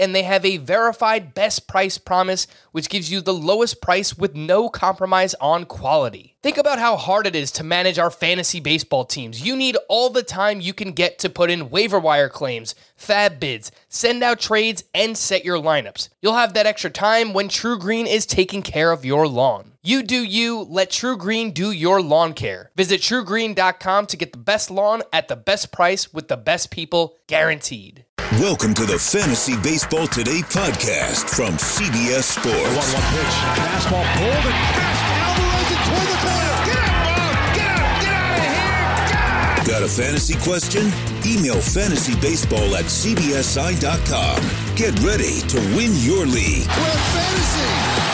and they have a verified best price promise, which gives you the lowest price with no compromise on quality. Think about how hard it is to manage our fantasy baseball teams. You need all the time you can get to put in waiver wire claims, FAAB bids, send out trades, and set your lineups. You'll have that extra time when TruGreen is taking care of your lawn. You do you, let TruGreen do your lawn care. Visit trugreen.com to get the best lawn at the best price with the best people guaranteed. Welcome to the Fantasy Baseball Today podcast from CBS Sports. 1 1 pitch. Fastball pulled and passed. Alvarez it toward the corner. Get out, Bob! Get out! Get out of here! Get! Got a fantasy question? Email fantasybaseball at cbsi.com. Get ready to win your league. Fantasy.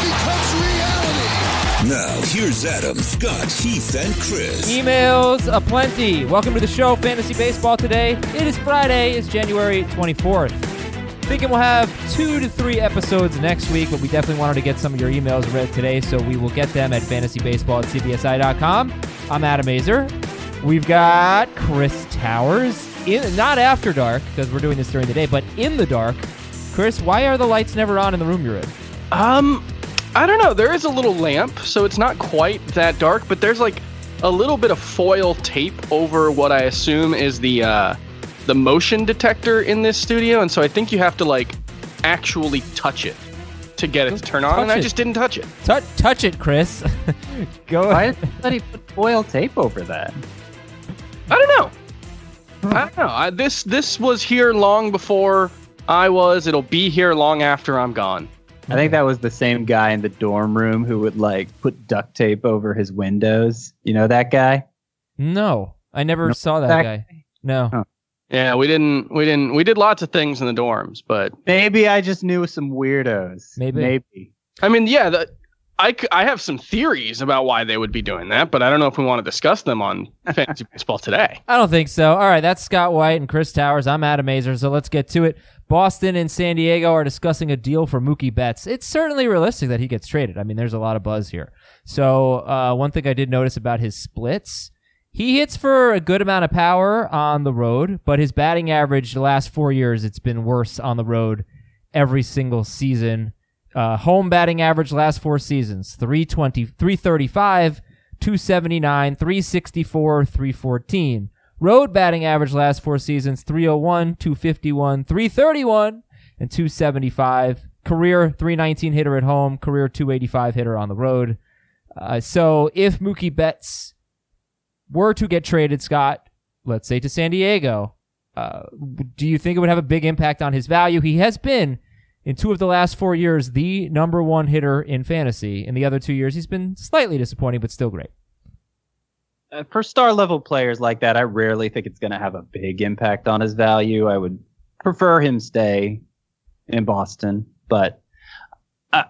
Now, here's Adam, Scott, Heath, and Chris. Emails aplenty. Welcome to the show, Fantasy Baseball today. It is Friday. It's January 24th. Thinking we'll have two to three episodes next week, but we definitely wanted to get some of your emails read today, so we will get them at fantasybaseball at cbsi.com. I'm Adam Aizer. We've got Chris Towers, in, not after dark, because we're doing this during the day, but in the dark. Chris, why are the lights never on in the room you're in? Um, I don't know. There is a little lamp, so it's not quite that dark, but there's like a little bit of foil tape over what I assume is the uh, the motion detector in this studio, and so I think you have to like actually touch it to get it to turn on, Touch and I it. just didn't touch it. Tou touch it, Chris. Go Why did somebody put foil tape over that? I don't know. I don't know. I, this this was here long before I was. It'll be here long after I'm gone. I think that was the same guy in the dorm room who would like put duct tape over his windows. You know that guy? No, I never No, saw that that guy. No. Oh. Yeah, we didn't we didn't we did lots of things in the dorms, but Maybe I just knew some weirdos. Maybe. Maybe. I mean, yeah, the, I, I have some theories about why they would be doing that, but I don't know if we want to discuss them on fantasy baseball today. I don't think so. All right, that's Scott White and Chris Towers. I'm Adam Aizer, so let's get to it. Boston and San Diego are discussing a deal for Mookie Betts. It's certainly realistic that he gets traded. I mean, there's a lot of buzz here. So, uh, one thing I did notice about his splits, he hits for a good amount of power on the road, but his batting average the last four years, it's been worse on the road every single season. Uh, home batting average last four seasons 320, 335, 279, 364, 314. Road batting average last four seasons 301, 251, 331, and 275. Career 319 hitter at home, career 285 hitter on the road. Uh, so if Mookie Betts were to get traded, Scott, let's say to San Diego, uh, do you think it would have a big impact on his value? He has been in two of the last four years the number one hitter in fantasy. In the other two years, he's been slightly disappointing, but still great. Uh, for star level players like that, I rarely think it's going to have a big impact on his value. I would prefer him stay in Boston, but uh,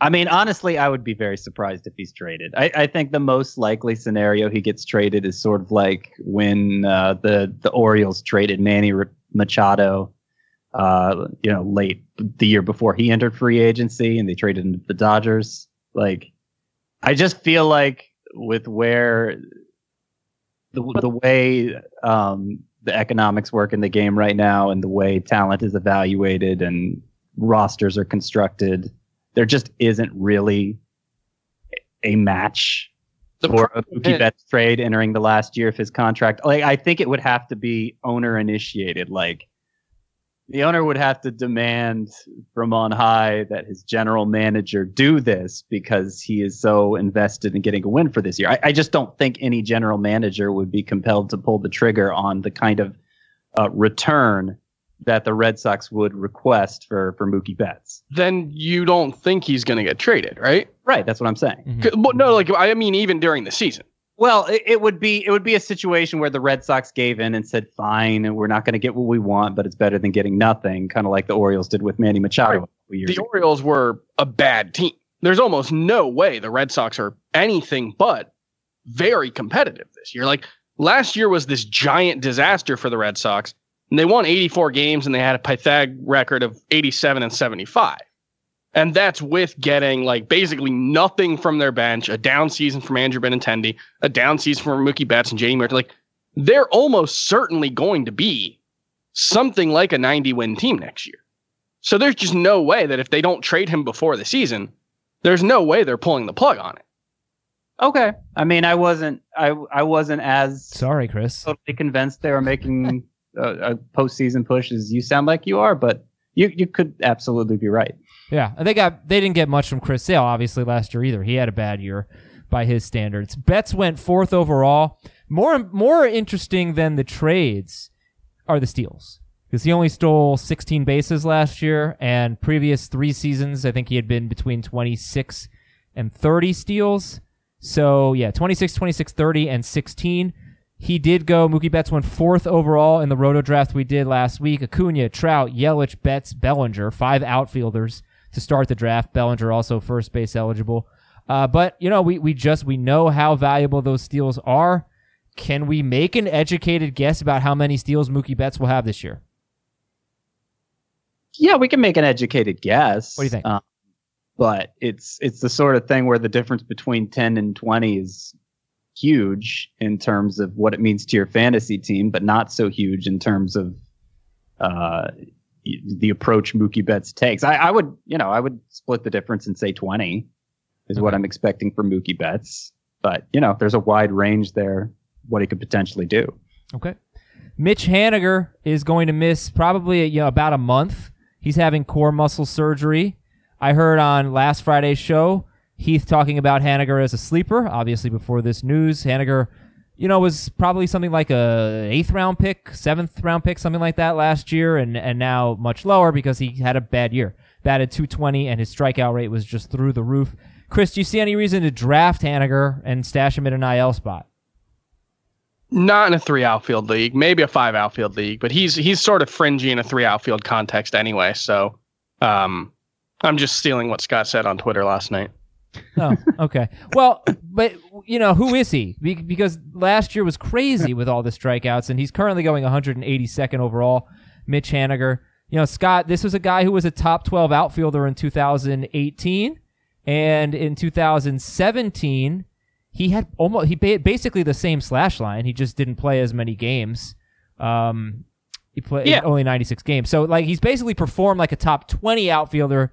I mean, honestly, I would be very surprised if he's traded. I, I think the most likely scenario he gets traded is sort of like when uh, the the Orioles traded Manny Machado, uh, you know, late the year before he entered free agency, and they traded into the Dodgers. Like, I just feel like with where the the way um, the economics work in the game right now, and the way talent is evaluated and rosters are constructed, there just isn't really a match The for a Mookie Betts trade entering the last year of his contract. Like I think it would have to be owner initiated. Like the owner would have to demand from on high that his general manager do this because he is so invested in getting a win for this year. I, I just don't think any general manager would be compelled to pull the trigger on the kind of uh, return that the Red Sox would request for for Mookie Betts. Then you don't think he's going to get traded, right? Right, that's what I'm saying. Mhm. But no, like I mean, even during the season, Well, it, it would be it would be a situation where the Red Sox gave in and said, "Fine, we're not going to get what we want, but it's better than getting nothing." Kind of like the Orioles did with Manny Machado. a couple years The ago. Orioles were a bad team. There's almost no way the Red Sox are anything but very competitive this year. Like last year was this giant disaster for the Red Sox, and they won 84 games and they had a Pythag record of 87 and 75. And that's with getting like basically nothing from their bench, a down season from Andrew Benintendi, a down season from Mookie Betts and Jamie Merton. Like they're almost certainly going to be something like a 90 win team next year. So there's just no way that if they don't trade him before the season, there's no way they're pulling the plug on it. Okay, I mean, I wasn't I I wasn't as Sorry, Chris. totally convinced they were making a, a postseason push as you sound like you are, but you you could absolutely be right. Yeah, they got they didn't get much from Chris Sale obviously last year either. He had a bad year by his standards. Betts went fourth overall. More more interesting than the trades are the steals because he only stole 16 bases last year, and previous three seasons I think he had been between 26 and 30 steals. So yeah, 26, 26, 30, and 16. He did go. Mookie Betts went fourth overall in the roto draft we did last week. Acuna, Trout, Yelich, Betts, Bellinger, five outfielders to start the draft. Bellinger also first base eligible. Uh, but you know, we we just we know how valuable those steals are. Can we make an educated guess about how many steals Mookie Betts will have this year? Yeah, we can make an educated guess. What do you think? Uh, but it's it's the sort of thing where the difference between ten and twenty is huge in terms of what it means to your fantasy team, but not so huge in terms of uh, the approach Mookie Betts takes. I, I would, you know, I would split the difference and say twenty is what I'm expecting from Mookie Betts. But you know, there's a wide range there. What he could potentially do. Okay. Mitch Haniger is going to miss probably you know about a month. He's having core muscle surgery. I heard on last Friday's show Heath talking about Haniger as a sleeper. Obviously, before this news, Haniger, you know, was probably something like a eighth round pick, seventh round pick, something like that last year, and and now much lower because he had a bad year. Batted 220, and his strikeout rate was just through the roof. Chris, do you see any reason to draft Haniger and stash him in an IL spot? Not in a three outfield league, maybe a five outfield league, but he's he's sort of fringy in a three outfield context anyway. So um, I'm just stealing what Scott said on Twitter last night. Oh, okay. Well, but you know, who is he? Be- because last year was crazy with all the strikeouts, and he's currently going 182nd overall. Mitch Haniger. You know, Scott, this was a guy who was a top 12 outfielder in 2018, and in 2017, he had almost he basically the same slash line. He just didn't play as many games. Um, he played Yeah. only 96 games, so like he's basically performed like a top 20 outfielder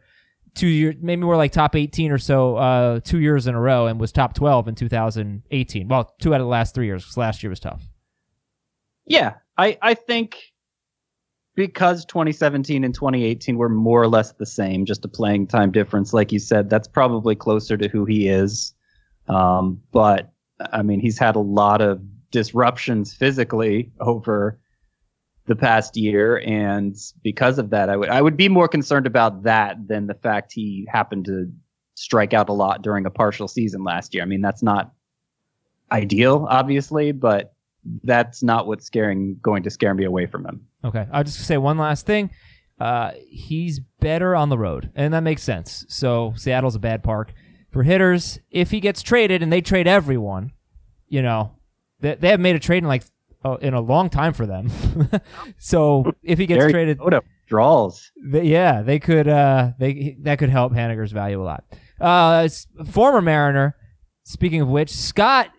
two years, maybe more like top 18 or so, uh, two years in a row, and was top 12 in 2018. Well, two out of the last three years, 'cause last year was tough. Yeah, I I think because 2017 and 2018 were more or less the same, just a playing time difference, like you said, that's probably closer to who he is. Um, but I mean, he's had a lot of disruptions physically over the past year, and because of that, I would I would be more concerned about that than the fact he happened to strike out a lot during a partial season last year. I mean, that's not ideal, obviously, but that's not what's scaring going to scare me away from him. Okay, I'll just say one last thing. Uh, he's better on the road, and that makes sense. So Seattle's a bad park for hitters. If he gets traded, and they trade everyone, you know, they, they have made a trade in like uh, in a long time for them. so if he gets Gary traded, Oda draws. Th- yeah, they could. Uh, they that could help Haniger's value a lot. Uh, former Mariner. Speaking of which, Scott.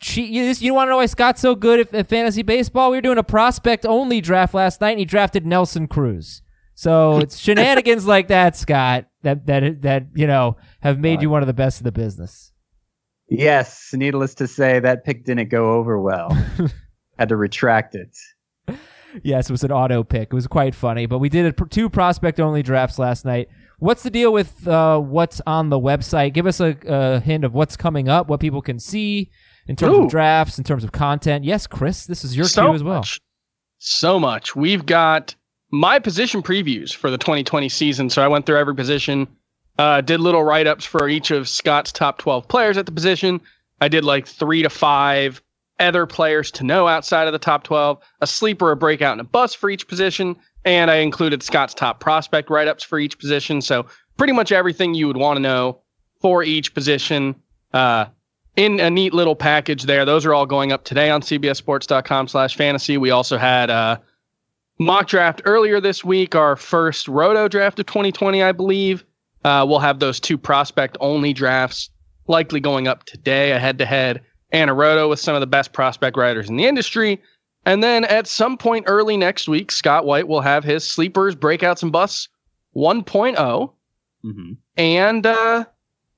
She, you, you want to know why Scott's so good at, at fantasy baseball? We were doing a prospect only draft last night, and he drafted Nelson Cruz. So it's shenanigans like that, Scott, that that that you know have made you one of the best of the business. Yes, needless to say, that pick didn't go over well. Had to retract it. Yes, it was an auto pick. It was quite funny, but we did a, two prospect only drafts last night. What's the deal with uh, what's on the website? Give us a, a hint of what's coming up, what people can see in terms Ooh. of drafts, in terms of content. Yes, Chris, this is your so cue as well. Much. So much. We've got my position previews for the 2020 season. So I went through every position, uh, did little write ups for each of Scott's top 12 players at the position, I did like three to five other players to know outside of the top 12, a sleeper, a breakout, and a bust for each position. And I included Scott's top prospect write ups for each position. So pretty much everything you would want to know for each position uh, in a neat little package there. Those are all going up today on cbssports.com slash fantasy. We also had a mock draft earlier this week, our first roto draft of 2020, I believe. Uh, we'll have those two prospect only drafts likely going up today, a head to head and a roto with some of the best prospect writers in the industry. And then at some point early next week, Scott White will have his sleepers, breakouts, and busts 1.0. Mm-hmm. And uh,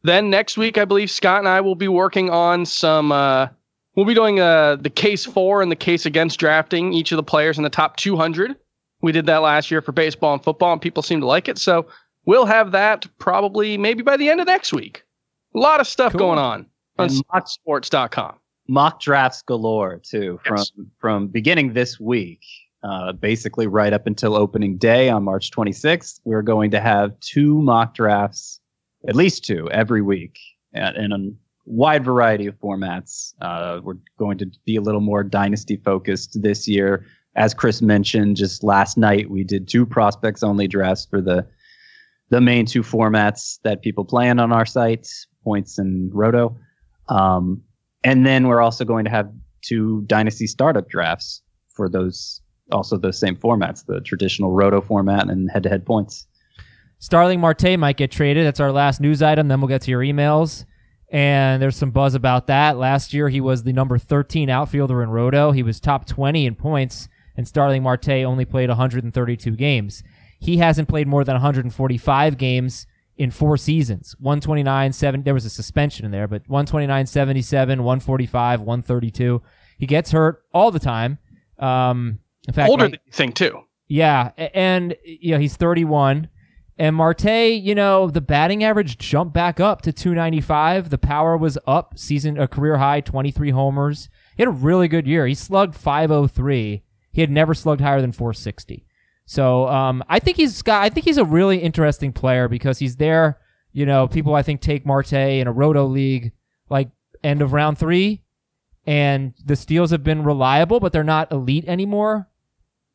then next week, I believe Scott and I will be working on some. Uh, we'll be doing uh, the case for and the case against drafting each of the players in the top 200. We did that last year for baseball and football, and people seem to like it. So we'll have that probably maybe by the end of next week. A lot of stuff Cool. going on on And mock- drafts galore too from Yes. from beginning this week uh, basically right up until opening day on march 26th we're going to have two mock drafts at least two every week and in a wide variety of formats. Uh, we're going to be a little more dynasty focused this year. As chris mentioned just last night we did two prospects only drafts for the the main two formats that people play in on our site points and roto um, and then we're also going to have two dynasty startup drafts for those also those same formats, the traditional roto format and head to head points. Starling Marte might get traded. That's our last news item. Then we'll get to your emails. And there's some buzz about that. Last year, he was the number 13 outfielder in Roto. He was top 20 in points, and Starling Marte only played 132 games. He hasn't played more than 145 games in four seasons. 129, 7. There was a suspension in there, but 129, 77, 145, 132. He gets hurt all the time. Um, in fact, Older than you think, too. yeah, and you know he's 31, and Marte, you know the batting average jumped back up to 295. The power was up, season a career high, 23 homers. He had a really good year. He slugged 503. He had never slugged higher than 460. So um, I think he's got. I think he's a really interesting player because he's there. You know, people I think take Marte in a roto league like end of round three, and the steals have been reliable, but they're not elite anymore.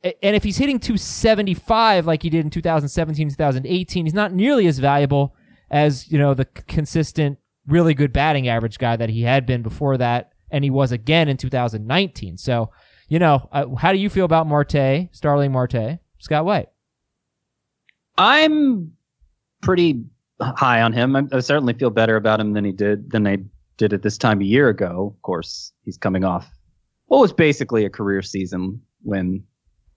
And if he's hitting 275 like he did in 2017, 2018, he's not nearly as valuable as, you know, the consistent, really good batting average guy that he had been before that. And he was again in 2019. So, you know, uh, how do you feel about Marte, Starling Marte, Scott White? I'm pretty high on him. I, I certainly feel better about him than he did than I did at this time a year ago. Of course, he's coming off what was basically a career season when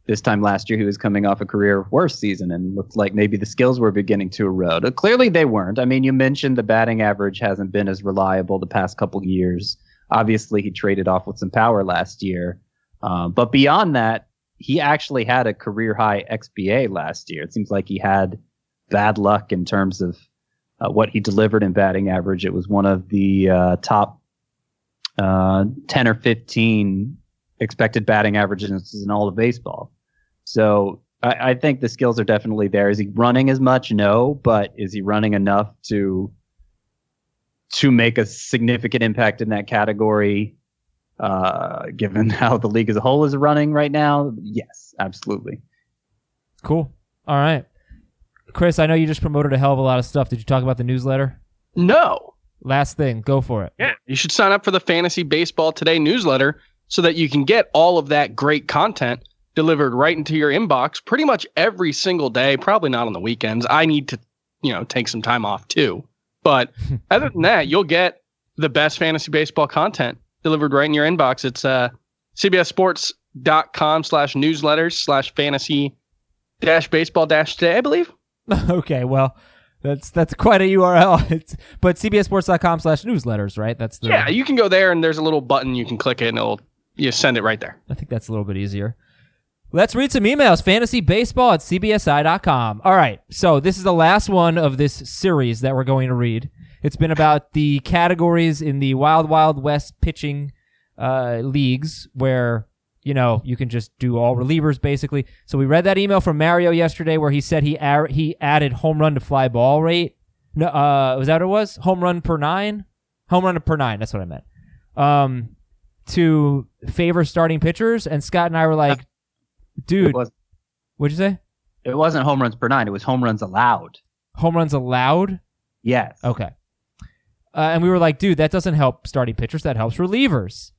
this time last year he was coming off a career worst season and looked like maybe the skills were beginning to erode. Uh, Clearly they weren't. I mean, you mentioned the batting average hasn't been as reliable the past couple years. Obviously, he traded off with some power last year. Um, but beyond that, he actually had a career high XBA last year. It seems like he had bad luck in terms of uh, what he delivered in batting average. It was one of the uh, top uh, 10 or 15 expected batting averages in all of baseball. So I, I think the skills are definitely there. Is he running as much? No, but is he running enough to to make a significant impact in that category? Uh, given how the league as a whole is running right now, yes, absolutely. Cool. All right. Chris, I know you just promoted a hell of a lot of stuff. Did you talk about the newsletter? No. Last thing, go for it. Yeah. You should sign up for the Fantasy Baseball Today newsletter so that you can get all of that great content delivered right into your inbox pretty much every single day, probably not on the weekends. I need to, you know, take some time off too. But other than that, you'll get the best fantasy baseball content delivered right in your inbox. It's uh cbssports.com slash newsletters slash fantasy dash baseball dash today, I believe. okay, well, that's that's quite a URL. It's but cbssports.com slash newsletters, right? That's the Yeah, you can go there and there's a little button you can click it and it'll you send it right there. I think that's a little bit easier. Let's read some emails. Fantasybaseball at cbsi.com. All right. So this is the last one of this series that we're going to read. It's been about the categories in the Wild Wild West pitching uh, leagues where, you know, you can just do all relievers basically. So we read that email from Mario yesterday where he said he ar- he added home run to fly ball rate. No, uh, was that what it was? Home run per nine? Home run per nine. That's what I meant. um, to favor starting pitchers, and Scott and I were like, "Dude, what'd you say? it wasn't home runs per nine. It was home runs allowed. Home runs allowed? Yes. Okay." Uh, and we were like, "Dude, that doesn't help starting pitchers. That helps relievers."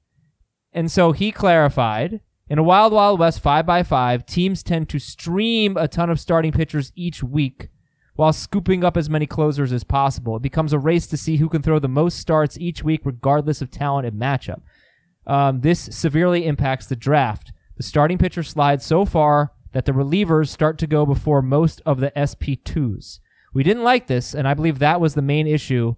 And so he clarified. In a Wild Wild West 5 by 5 teams tend to stream a ton of starting pitchers each week while scooping up as many closers as possible. It becomes a race to see who can throw the most starts each week, regardless of talent and matchup. Um, this severely impacts the draft. The starting pitcher slides so far that the relievers start to go before most of the SP2s. We didn't like this, and I believe that was the main issue.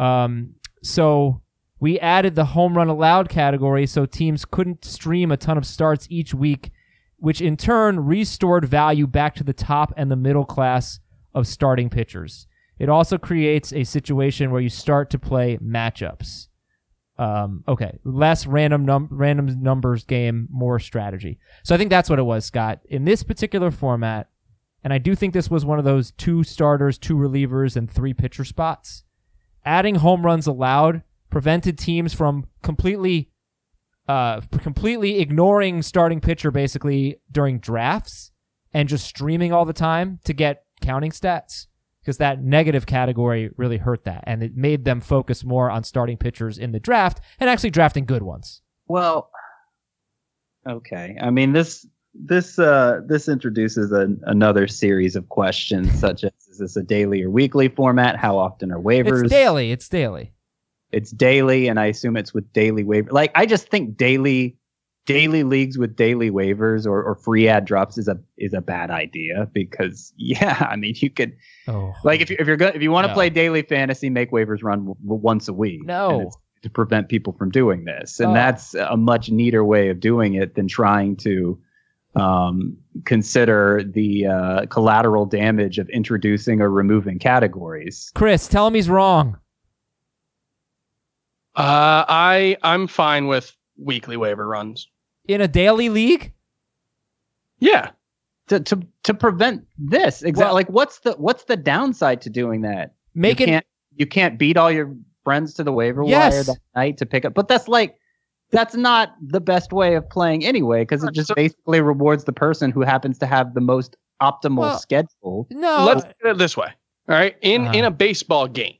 Um, so we added the home run allowed category so teams couldn't stream a ton of starts each week, which in turn restored value back to the top and the middle class of starting pitchers. It also creates a situation where you start to play matchups. Um, okay, less random num- random numbers game, more strategy. So I think that's what it was, Scott. In this particular format, and I do think this was one of those two starters, two relievers, and three pitcher spots. Adding home runs allowed prevented teams from completely uh completely ignoring starting pitcher basically during drafts and just streaming all the time to get counting stats because that negative category really hurt that and it made them focus more on starting pitchers in the draft and actually drafting good ones. Well, okay. I mean this this uh this introduces a, another series of questions such as is this a daily or weekly format? How often are waivers? It's daily, it's daily. It's daily, and I assume it's with daily waiver. Like I just think daily daily leagues with daily waivers or, or free ad drops is a is a bad idea because yeah, I mean you could Oh. like if you if you're good if you want to No. play daily fantasy, make waivers run w- w- once a week. No. To prevent people from doing this, and Oh. that's a much neater way of doing it than trying to um, consider the uh, collateral damage of introducing or removing categories. Chris, tell him he's wrong. Uh, I I'm fine with weekly waiver runs. In a daily league? Yeah, To to to prevent this exactly Well- like what's the what's the downside to doing that? Make you it can't you can't beat all your friends to the waiver Yes. wire that night to pick up. But that's like that's not the best way of playing anyway, because it just So- basically rewards the person who happens to have the most optimal Well, schedule. no. let's put it this way. All right, in Uh-huh. in a baseball game,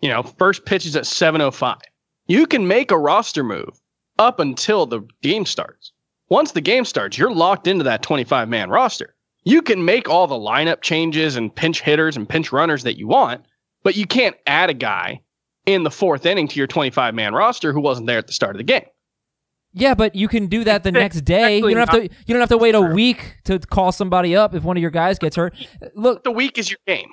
you know, first pitch is at 7:05. You can make a roster move up until the game starts. Once the game starts, you're locked into that 25 man roster. You can make all the lineup changes and pinch hitters and pinch runners that you want, but you can't add a guy in the fourth inning to your 25 man roster who wasn't there at the start of the game. Yeah, but you can do that the next day. You don't have to. You don't have to wait a week to call somebody up if one of your guys gets hurt. Look, The week is your game.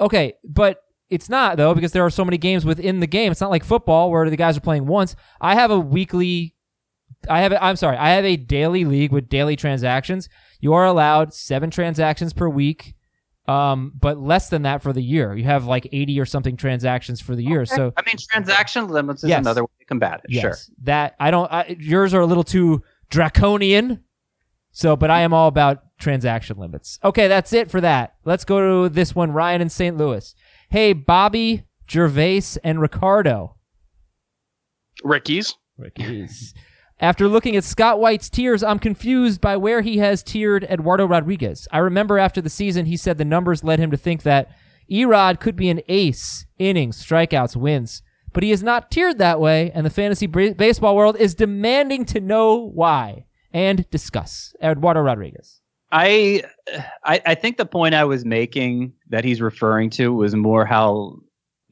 okay, but it's not though because there are so many games within the game. It's not like football where the guys are playing once. I have a weekly. I have. A, I'm sorry. I have a daily league with daily transactions. You are allowed seven transactions per week, um, but less than that for the year. You have like 80 or something transactions for the year. So I mean, transaction limits is Yes. another way to combat it. Yes, Sure. that I don't. I, yours are a little too draconian. So, but I am all about transaction limits. Okay, that's it for that. Let's go to this one. Ryan in St. Louis. Hey, Bobby, Gervais, and Ricardo. Ricky's. Ricky's. After looking at Scott White's tiers, I'm confused by where he has tiered Eduardo Rodriguez. I remember after the season, he said the numbers led him to think that Erod could be an ace, innings, strikeouts, wins. But he is not tiered that way, and the fantasy bra- baseball world is demanding to know why and discuss Eduardo Rodriguez. I, I I think the point I was making that he's referring to was more how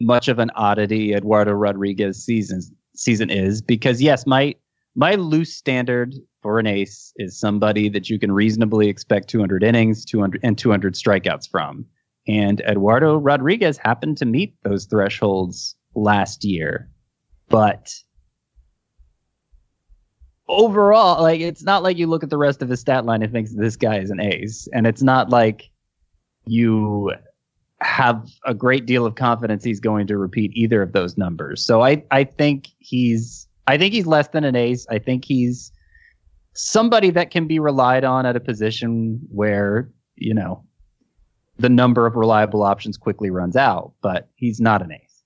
much of an oddity Eduardo Rodriguez season season is because yes, my my loose standard for an ace is somebody that you can reasonably expect 200 innings, 200 and 200 strikeouts from. And Eduardo Rodriguez happened to meet those thresholds last year. But overall, like it's not like you look at the rest of his stat line and thinks this guy is an ace, and it's not like you have a great deal of confidence he's going to repeat either of those numbers. So I I think he's I think he's less than an ace. I think he's somebody that can be relied on at a position where you know the number of reliable options quickly runs out, but he's not an ace.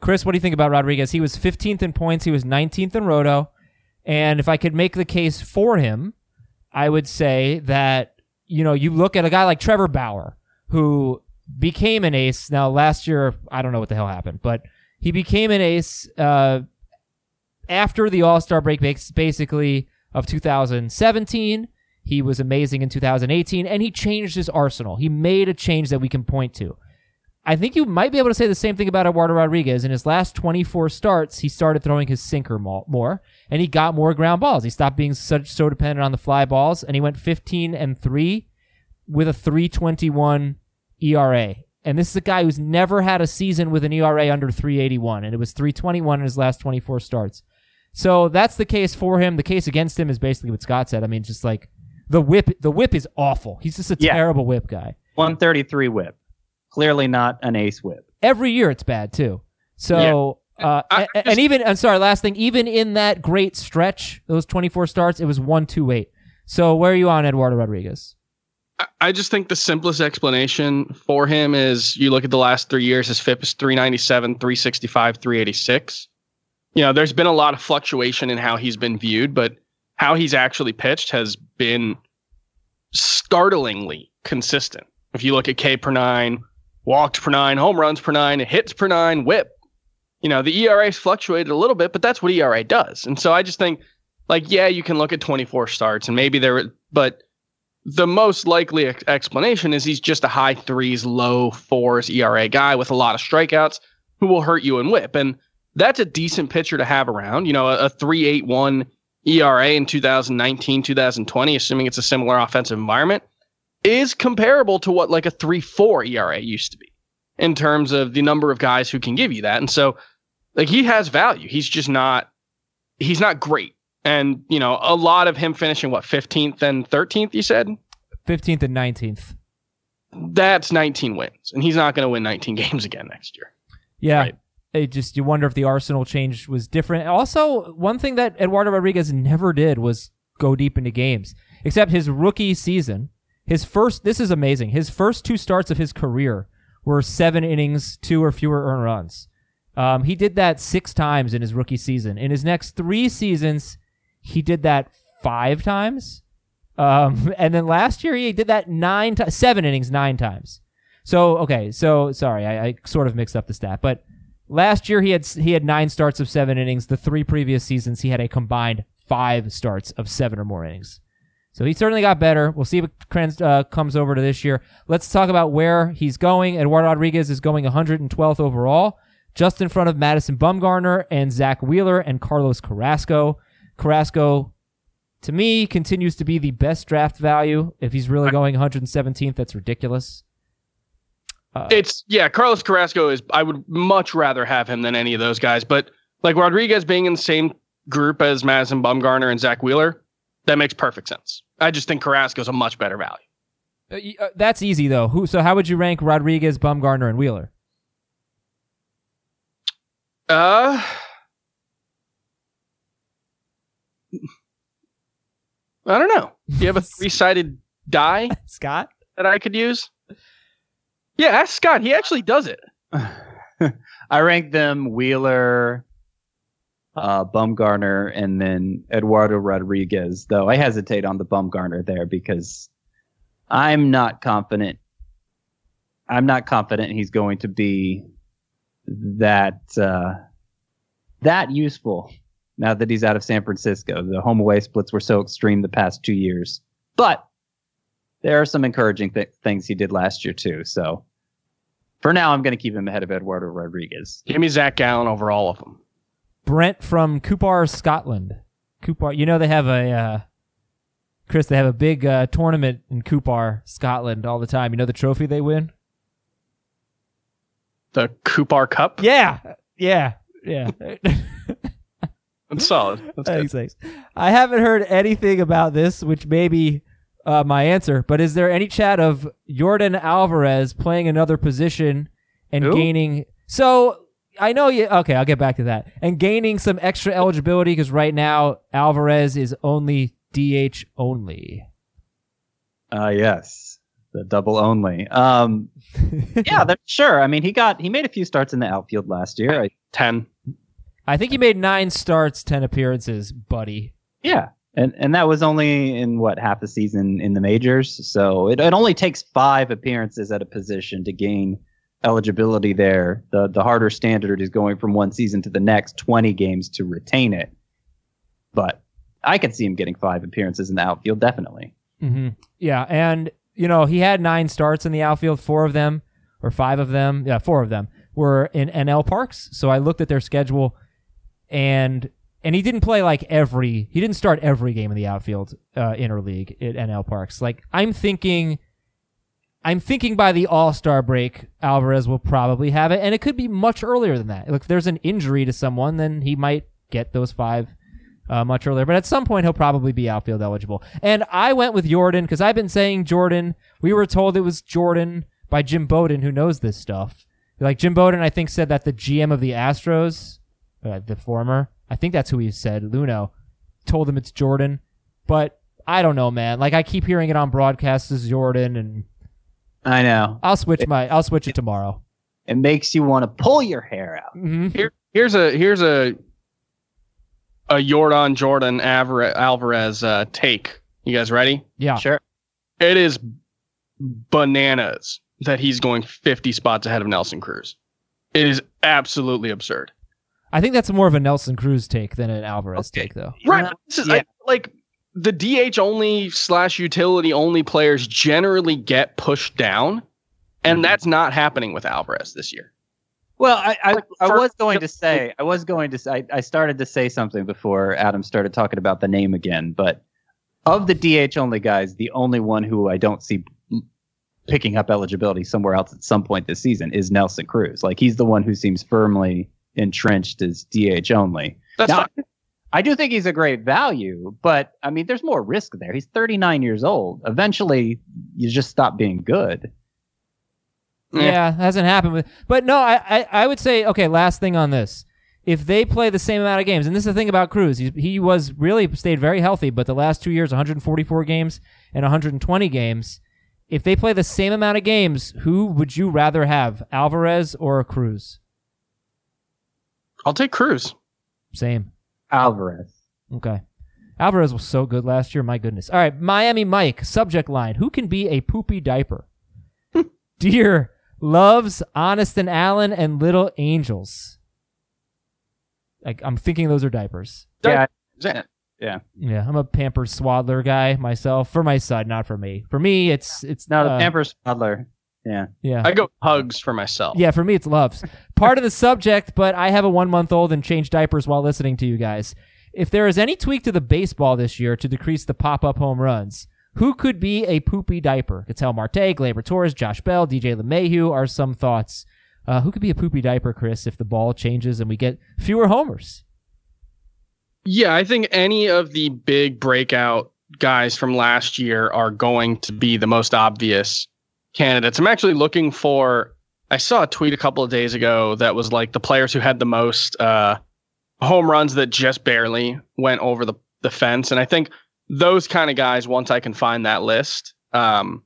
Chris, what do you think about Rodriguez? He was 15th in points. He was 19th in roto. And if I could make the case for him, I would say that, you know, you look at a guy like Trevor Bauer, who became an ace. Now, last year, I don't know what the hell happened, but he became an ace uh, after the All Star break, basically, of 2017. He was amazing in 2018, and he changed his arsenal. He made a change that we can point to. I think you might be able to say the same thing about Eduardo Rodriguez. In his last 24 starts, he started throwing his sinker more, and he got more ground balls. He stopped being such so dependent on the fly balls, and he went 15 and three with a 321 ERA. And this is a guy who's never had a season with an ERA under 381, and it was 321 in his last 24 starts. So that's the case for him. The case against him is basically what Scott said. I mean, just like the whip, the whip is awful. He's just a Yeah. terrible whip guy. 133 whip. Clearly not an ace whip. every year it's bad too. So, uh, I- a- and, even I'm sorry, last thing, even in that great stretch, those 24 starts, it was one two eight. So where are you on Eduardo Rodriguez? I- I just think the simplest explanation for him is you look at the last three years, his FIP is 397, 365, 386. You know, there's been a lot of fluctuation in how he's been viewed, but how he's actually pitched has been startlingly consistent. If you look at K per nine, walks per nine, home runs per nine, hits per nine, whip, you know, the ERA's fluctuated a little bit, but that's what ERA does. And so I just think, like, yeah, you can look at 24 starts and maybe there, but the most likely ex- explanation is he's just a high threes, low fours ERA guy with a lot of strikeouts who will hurt you in whip. And that's a decent pitcher to have around. You know, a, a 381 ERA in 2019, 2020, assuming it's a similar offensive environment, is comparable to what like a 3 4 ERA used to be in terms of the number of guys who can give you that. And so, like, he has value. He's just not, he's not great. And, you know, a lot of him finishing what, 15th and 13th, you said? 15th and 19th. that's 19 wins, and he's not going to win 19 games again next year. Yeah. Right. It just you wonder if the Arsenal change was different. Also, one thing that Eduardo Rodriguez never did was go deep into games. Except his rookie season, his first this is amazing. His first two starts of his career were seven innings, two or fewer earned runs. Um, he did that six times in his rookie season. In his next three seasons, he did that five times. Um, and then last year he did that nine times, seven innings, nine times. So okay, so sorry, I, I sort of mixed up the stat, but last year he had he had nine starts of seven innings. The three previous seasons he had a combined five starts of seven or more innings. So he certainly got better. We'll see if it trans, uh, comes over to this year. Let's talk about where he's going. Eduardo Rodriguez is going 112th overall, just in front of Madison Bumgarner and Zack Wheeler and Carlos Carrasco. Carrasco, to me, continues to be the best draft value. If he's really going 117th, that's ridiculous. It's yeah, Carlos Carrasco is. I would much rather have him than any of those guys. But like Rodriguez being in the same group as Madison Bumgarner and Zack Wheeler, that makes perfect sense. I just think Carrasco's a much better value. Uh, uh, that's easy though. Who? So how would you rank Rodriguez, Bumgarner, and Wheeler? Uh, I don't know. Do you have a three-sided die Scott. that I could use? Yeah, ask Scott. He actually does it. I rank them Wheeler, uh, Bumgarner, and then Eduardo Rodriguez. Though I hesitate on the Bumgarner there because I'm not confident. I'm not confident he's going to be that uh, that useful now that he's out of San Francisco. The home away splits were so extreme the past two years, but there are some encouraging th- things he did last year too. So for now, I'm going to keep him ahead of Eduardo Rodriguez. Give me Zach Gallen over all of them. Brent from Cupar, Scotland. Cupar, you know they have a uh, Chris. They have a big uh, tournament in Cupar, Scotland, all the time. You know the trophy they win? The Cupar Cup. Yeah, yeah, yeah. That's solid. That's good. thanks, thanks. I haven't heard anything about this, which may be uh, my answer. But is there any chat of Jordan Alvarez playing another position and Who? gaining? So I know you. Okay, I'll get back to that. And gaining some extra eligibility because right now Alvarez is only DH only. Uh, yes, the double only. Um, yeah, that, sure. I mean, he got he made a few starts in the outfield last year. I ten. I think he made nine starts, ten appearances, buddy. Yeah. And and that was only in what half the season in the majors. So it, it only takes five appearances at a position to gain eligibility there. The the harder standard is going from one season to the next, twenty games to retain it. But I could see him getting five appearances in the outfield, definitely. hmm Yeah, and you know he had nine starts in the outfield. Four of them, or five of them, yeah, four of them were in NL parks. So I looked at their schedule, and and he didn't play like every. He didn't start every game in the outfield uh, interleague at NL parks. Like I'm thinking. I'm thinking by the All Star break, Alvarez will probably have it, and it could be much earlier than that. Like, if there's an injury to someone, then he might get those five uh, much earlier. But at some point, he'll probably be outfield eligible. And I went with Jordan because I've been saying Jordan. We were told it was Jordan by Jim Bowden, who knows this stuff. Like Jim Bowden, I think said that the GM of the Astros, uh, the former, I think that's who he said, Luhnow, told him it's Jordan. But I don't know, man. Like I keep hearing it on broadcasts as Jordan, and I know. I'll switch my I'll switch it tomorrow. It makes you want to pull your hair out. hmm Here, here's a here's a a Jordan Jordan Alvarez, Alvarez uh, take. You guys ready? Yeah. Sure. It is bananas that he's going 50 spots ahead of Nelson Cruz. It is absolutely absurd. I think that's more of a Nelson Cruz take than an Alvarez Okay. take, though. Right. Yeah. This is Yeah. I, like the DH only slash utility only players generally get pushed down, and Mhm. that's not happening with Alvarez this year. Well, I, I, I was going to say, I was going to say, I, I started to say something before Adam started talking about the name again, but of the DH only guys, the only one who I don't see picking up eligibility somewhere else at some point this season is Nelson Cruz. Like he's the one who seems firmly entrenched as DH only. That's Now, fine. I do think he's a great value, but I mean, there's more risk there. He's 39 years old. Eventually, you just stop being good. Yeah. Yeah, hasn't happened with. But no, I, I I would say okay. Last thing on this, if they play the same amount of games, and this is the thing about Cruz, he, he was really stayed very healthy, but the last two years, 144 games and 120 games. If they play the same amount of games, who would you rather have, Alvarez or Cruz? I'll take Cruz. Same. Alvarez. Okay. Alvarez was so good last year. My goodness. All right. Miami Mike, subject line Who can be a poopy diaper? Dear Luvs Honest and Allen and Little Angels. Like, I'm thinking those are diapers. Yeah, Yeah. Yeah, I'm a Pampers Swaddler guy myself. For my son, not for me. For me, it's it's no, the uh, Pampers Toddler. Yeah. Yeah, I go hugs for myself. yeah. For me, it's Luvs. Part of the subject, but I have a one month old and change diapers while listening to you guys. If there is any tweak to the baseball this year to decrease the pop up home runs, who could be a poopy diaper? Ketel Marte, Gleyber Torres, Josh Bell, DJ LeMahieu are some thoughts. Uh, who could be a poopy diaper, Chris, if the ball changes and we get fewer homers? Yeah, I think any of the big breakout guys from last year are going to be the most obvious candidates. I'm actually looking for. I saw a tweet a couple of days ago that was like the players who had the most uh, home runs that just barely went over the, the fence. And I think those kind of guys, once I can find that list, um,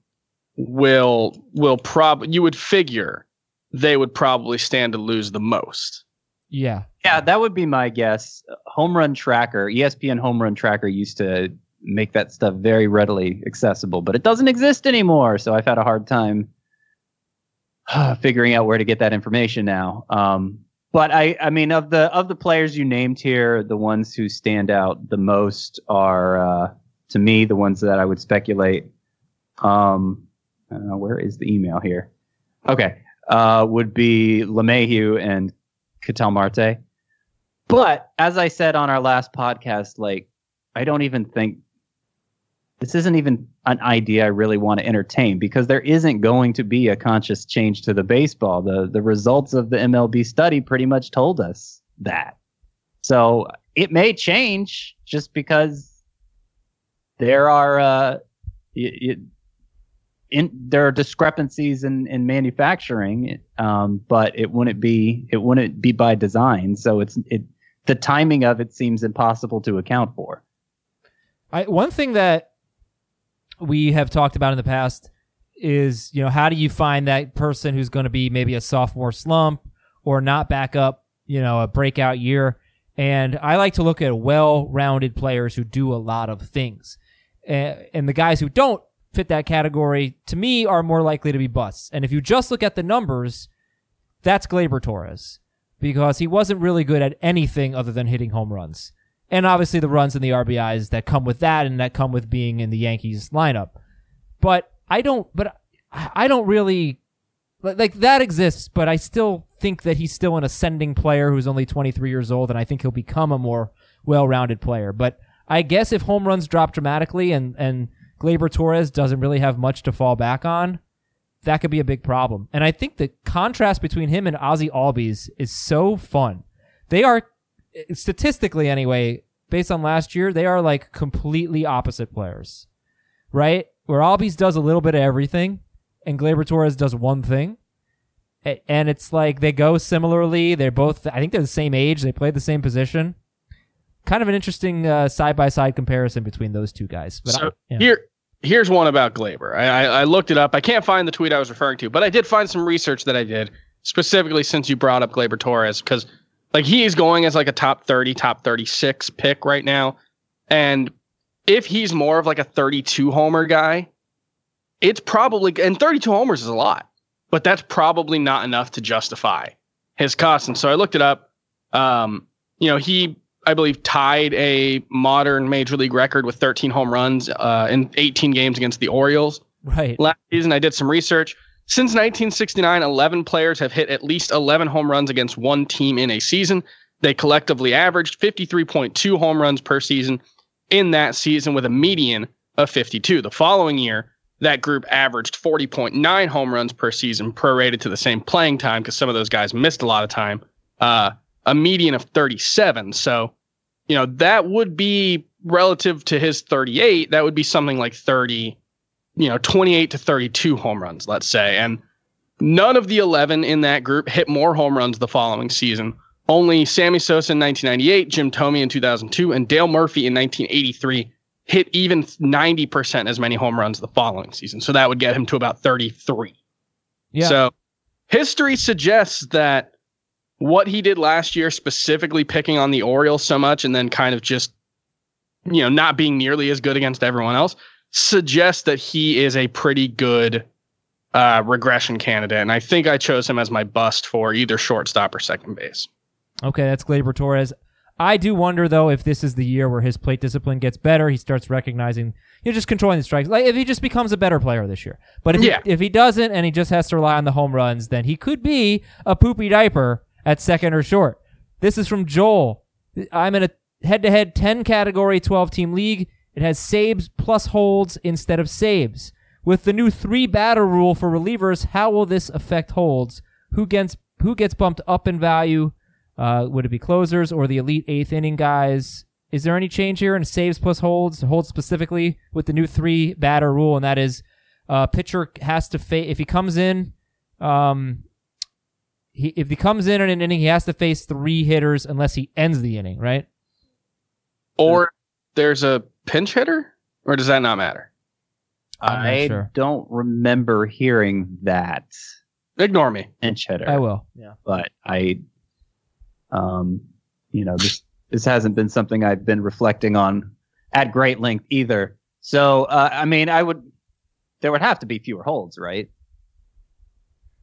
will will prob you would figure they would probably stand to lose the most. Yeah, Yeah, that would be my guess. Home Run Tracker, ESPN Home Run Tracker used to make that stuff very readily accessible, but it doesn't exist anymore. So I've had a hard time figuring out where to get that information now. Um, but I, I mean, of the of the players you named here, the ones who stand out the most are, uh, to me, the ones that I would speculate. Um, uh, where is the email here? Okay, uh, would be LeMahieu and Ketel Marte. But as I said on our last podcast, like I don't even think this isn't even an idea I really want to entertain because there isn't going to be a conscious change to the baseball. The the results of the MLB study pretty much told us that. So it may change just because there are uh, it, in there are discrepancies in, in manufacturing, um, but it wouldn't be it wouldn't be by design. So it's it the timing of it seems impossible to account for. I, one thing that we have talked about in the past is, you know, how do you find that person who's going to be maybe a sophomore slump or not back up you know, a breakout year. And I like to look at well-rounded players who do a lot of things. And the guys who don't fit that category, to me, are more likely to be busts. And if you just look at the numbers, that's Gleyber Torres because he wasn't really good at anything other than hitting home runs. And obviously the runs and the RBIs that come with that and that come with being in the Yankees lineup. But I don't, but I don't really, like, that exists, but I still think that he's still an ascending player who's only 23 years old, and I think he'll become a more well-rounded player. But I guess if home runs drop dramatically and, and Gleyber Torres doesn't really have much to fall back on, that could be a big problem. And I think the contrast between him and Ozzy Albies is so fun. They are, statistically anyway, based on last year, they are like completely opposite players, right? Where Albies does a little bit of everything and Gleyber Torres does one thing. And it's like they go similarly. They're both, I think they're the same age. They play the same position. Kind of an interesting side by side comparison between those two guys. But so I, yeah. here, here's one about Gleyber. I, I, I looked it up. I can't find the tweet I was referring to, but I did find some research that I did specifically since you brought up Gleyber Torres because like he is going as like a top 30, top 36 pick right now. And if he's more of like a 32 homer guy, it's probably and 32 homers is a lot, but that's probably not enough to justify his cost. And so I looked it up. Um, you know, he I believe tied a modern major league record with 13 home runs uh, in 18 games against the Orioles right. last season. I did some research. Since 1969, 11 players have hit at least 11 home runs against one team in a season. They collectively averaged 53.2 home runs per season in that season with a median of 52. The following year, that group averaged 40.9 home runs per season, prorated to the same playing time because some of those guys missed a lot of time. Uh, a median of 37. So, you know, that would be relative to his 38, that would be something like 30, you know, 28 to 32 home runs, let's say. And none of the 11 in that group hit more home runs the following season. Only Sammy Sosa in 1998, Jim Thome in 2002, and Dale Murphy in 1983 hit even 90% as many home runs the following season. So that would get him to about 33. Yeah. So history suggests that what he did last year, specifically picking on the Orioles so much and then kind of just, you know, not being nearly as good against everyone else, suggests that he is a pretty good uh, regression candidate. And I think I chose him as my bust for either shortstop or second base. Okay, that's Gleyber Torres. I do wonder though if this is the year where his plate discipline gets better. He starts recognizing, you know, just controlling the strikes. Like if he just becomes a better player this year. But if Yeah. he, if he doesn't and he just has to rely on the home runs, then he could be a poopy diaper at second or short. This is from Joel. I'm in a head-to-head 10 category 12 team league. It has saves plus holds instead of saves. With the new three batter rule for relievers, how will this affect holds? Who gets who gets bumped up in value? Uh, would it be closers or the elite eighth inning guys? Is there any change here in saves plus holds? Holds specifically with the new three batter rule, and that is, uh, pitcher has to face if he comes in, um, he if he comes in in an inning, he has to face three hitters unless he ends the inning, right? Or there's a pinch hitter, or does that not matter? I'm not I sure. don't remember hearing that Ignore me. pinch hitter, I will. Yeah. but I, um, you know, this this hasn't been something I've been reflecting on at great length either. So, uh, I mean, I would there would have to be fewer holds, right?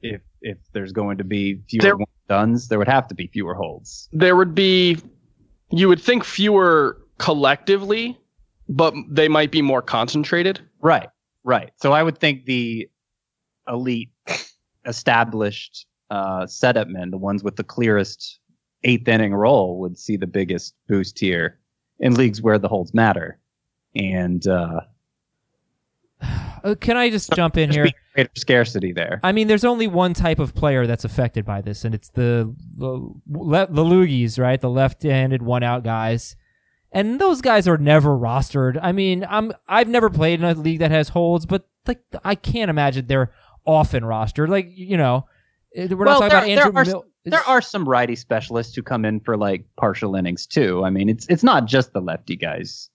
If if there's going to be fewer There- duns, there would have to be fewer holds. There would be, you would think fewer collectively, but they might be more concentrated. Right, right. So I would think the elite, established uh, setup men, the ones with the clearest eighth inning role, would see the biggest boost here in leagues where the holds matter. And uh, Uh, can I just jump in here? greater scarcity there. I mean, there's only one type of player that's affected by this, and it's the the, le- the loogies, right? The left-handed one-out guys, and those guys are never rostered. I mean, I'm I've never played in a league that has holds, but like I can't imagine they're often rostered. Like you know, eh, we're not Well, talking there, about there are Mil- there are some righty specialists who come in for like partial innings too. I mean, it's it's not just the lefty guys.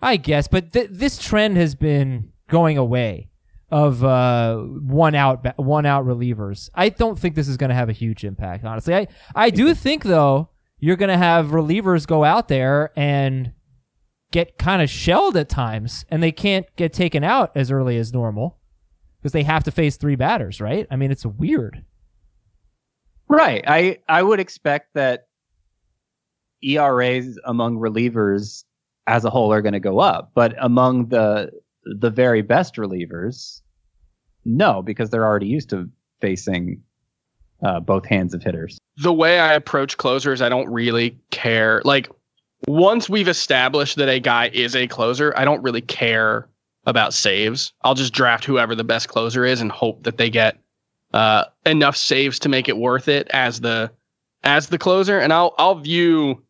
I guess, but th- this trend has been going away. of uh, one out one out relievers. I don't think this is going to have a huge impact. Honestly, I I do think though you're going to have relievers go out there and get kind of shelled at times, and they can't get taken out as early as normal because they have to face three batters. Right? I mean, it's weird. Right. I I would expect that ERAs among relievers as a whole are going to go up, but among the the very best relievers, no, because they're already used to facing uh, both hands of hitters. the way I approach closers, I don't really care. Like once we've established that a guy is a closer, I don't really care about saves. I'll just draft whoever the best closer is and hope that they get uh, enough saves to make it worth it as the as the closer. And I'll I'll view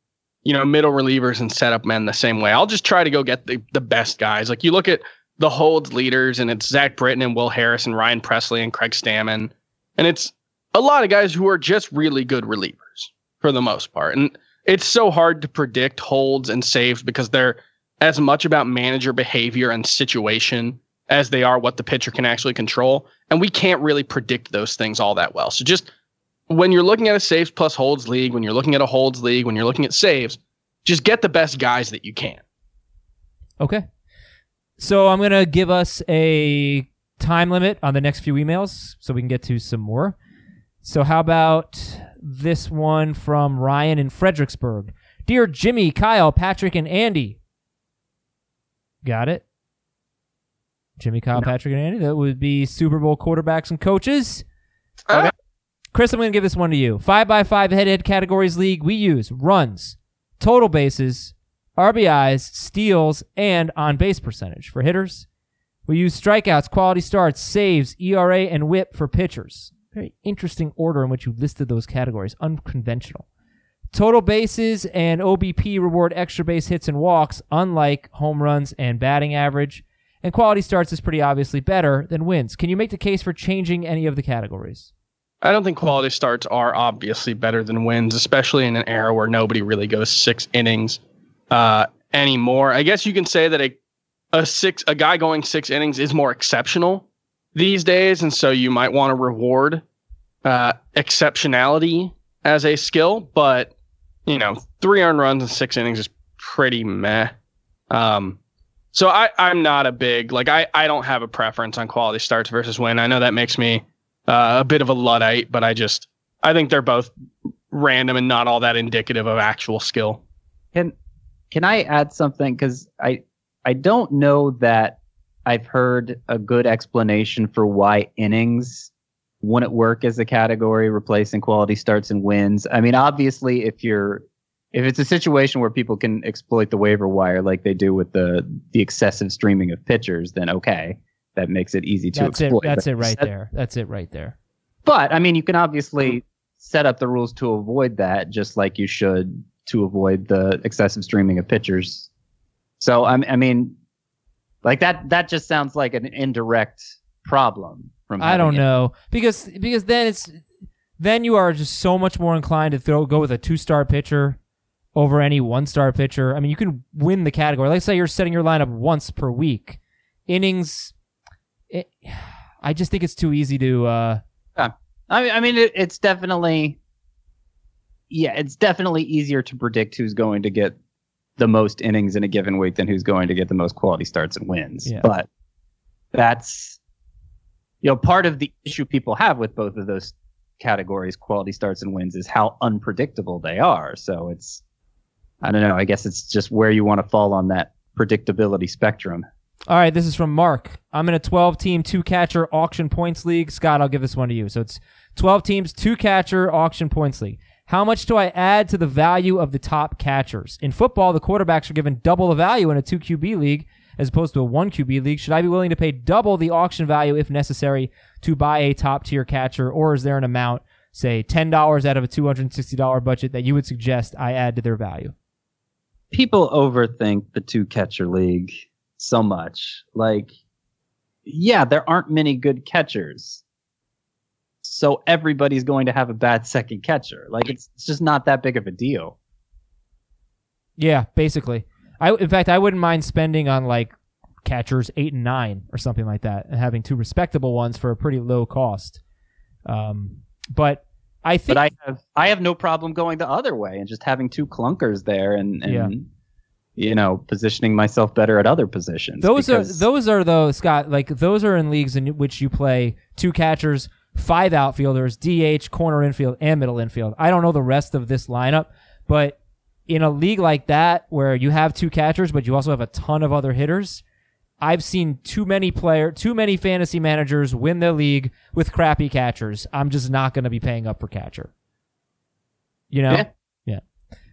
you know middle relievers and setup men the same way. I'll just try to go get the the best guys. Like you look at the holds leaders, and it's Zach Britton and Will Harris and Ryan Pressly and Craig Stammen, and it's a lot of guys who are just really good relievers for the most part. And it's so hard to predict holds and saves because they're as much about manager behavior and situation as they are what the pitcher can actually control. And we can't really predict those things all that well. So just when you're looking at a saves plus holds league, when you're looking at a holds league, when you're looking at saves, just get the best guys that you can. Okay. So I'm going to give us a time limit on the next few emails so we can get to some more. So, how about this one from Ryan in Fredericksburg? Dear Jimmy, Kyle, Patrick, and Andy. Got it? Jimmy, Kyle, Patrick, and Andy. That would be Super Bowl quarterbacks and coaches. Uh, okay. Chris, I'm going to give this one to you. Five by five head to head categories league. We use runs, total bases, RBIs, steals, and on base percentage for hitters. We use strikeouts, quality starts, saves, ERA, and whip for pitchers. Very interesting order in which you listed those categories. Unconventional. Total bases and OBP reward extra base hits and walks, unlike home runs and batting average. And quality starts is pretty obviously better than wins. Can you make the case for changing any of the categories? I don't think quality starts are obviously better than wins, especially in an era where nobody really goes six innings uh, anymore. I guess you can say that a a six a guy going six innings is more exceptional these days, and so you might want to reward uh, exceptionality as a skill. But you know, three earned runs in six innings is pretty meh. Um, so I I'm not a big like I I don't have a preference on quality starts versus win. I know that makes me uh, a bit of a luddite, but I just I think they're both random and not all that indicative of actual skill. Can can I add something? Because I I don't know that I've heard a good explanation for why innings wouldn't work as a category replacing quality starts and wins. I mean, obviously, if you're if it's a situation where people can exploit the waiver wire like they do with the the excessive streaming of pitchers, then okay, that makes it easy to That's it. exploit. That's But it right set- there. That's it right there. But I mean, you can obviously set up the rules to avoid that, just like you should to avoid the excessive streaming of pitchers. So I, I mean, like that. That just sounds like an indirect problem. From I don't it. know because because then it's then you are just so much more inclined to throw go with a two star pitcher over any one star pitcher. I mean, you can win the category. Let's say you're setting your lineup once per week. Innings, it, I just think it's too easy to. Uh, I mean, I mean, it, it's definitely, yeah, it's definitely easier to predict who's going to get the most innings in a given week than who's going to get the most quality starts and wins. Yeah. But that's, you know, part of the issue people have with both of those categories, quality starts and wins, is how unpredictable they are. So it's, I don't know. I guess it's just where you want to fall on that predictability spectrum. all right, this is from Mark. I'm in a 12 team two catcher auction points league. Scott, I'll give this one to you. So it's 12 teams two catcher auction points league. How much do I add to the value of the top catchers? In football, the quarterbacks are given double the value in a 2 QB league as opposed to a 1 QB league. Should I be willing to pay double the auction value if necessary to buy a top tier catcher, or is there an amount, say $10 out of a $260 budget, that you would suggest I add to their value? people overthink the two catcher league so much. Like, yeah, there aren't many good catchers. So everybody's going to have a bad second catcher. Like it's, it's just not that big of a deal. Yeah, basically. I in fact I wouldn't mind spending on like catchers eight and nine or something like that, and having two respectable ones for a pretty low cost. Um, but I think But I have I have no problem going the other way and just having two clunkers there and, and Yeah. you know positioning myself better at other positions. those are those are though Scott like those are in leagues in which you play two catchers, five outfielders, DH, corner infield, and middle infield. I don't know the rest of this lineup, but in a league like that where you have two catchers but you also have a ton of other hitters, I've seen too many player, too many fantasy managers win their league with crappy catchers. I'm just not going to be paying up for catcher. You know? Yeah. Yeah.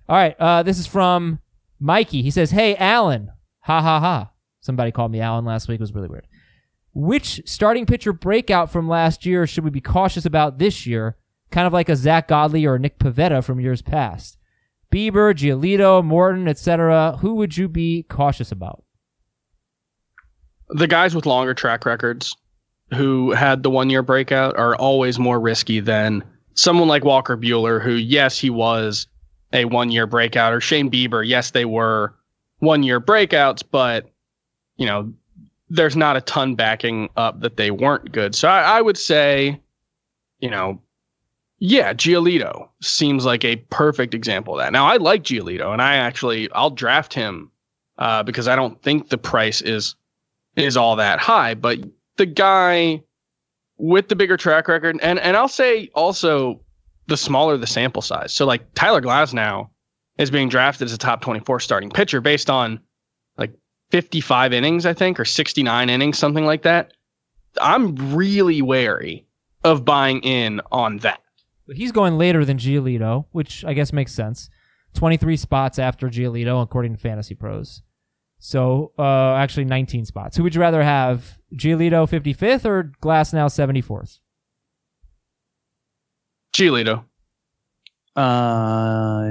All right. Uh, this is from Mikey. He says, "Hey, Alan, ha ha ha." Somebody called me Alan last week. It was really weird. Which starting pitcher breakout from last year should we be cautious about this year? Kind of like a Zack Godley or Nick Pivetta from years past. Bieber, Giolito, Morton, etc. Who would you be cautious about? the guys with longer track records who had the one year breakout are always more risky than someone like Walker Buehler, who, yes, he was a one year breakout, or Shane Bieber, yes, they were one year breakouts, but, you know, there's not a ton backing up that they weren't good. So I, I would say, you know, yeah, Giolito seems like a perfect example of that. Now, I like Giolito, and I actually, I'll draft him uh, because I don't think the price is is all that high, but the guy with the bigger track record, and and I'll say also the smaller the sample size. So like Tyler Glasnow is being drafted as a top 24 starting pitcher based on 55 innings, I think, or 69 innings, something like that. I'm really wary of buying in on that. But he's going later than Giolito, which I guess makes sense. 23 spots after Giolito, according to Fantasy Pros. So, uh, actually 19 spots. Who would you rather have? Giolito 55th or Glasnow 74th? Giolito. Uh,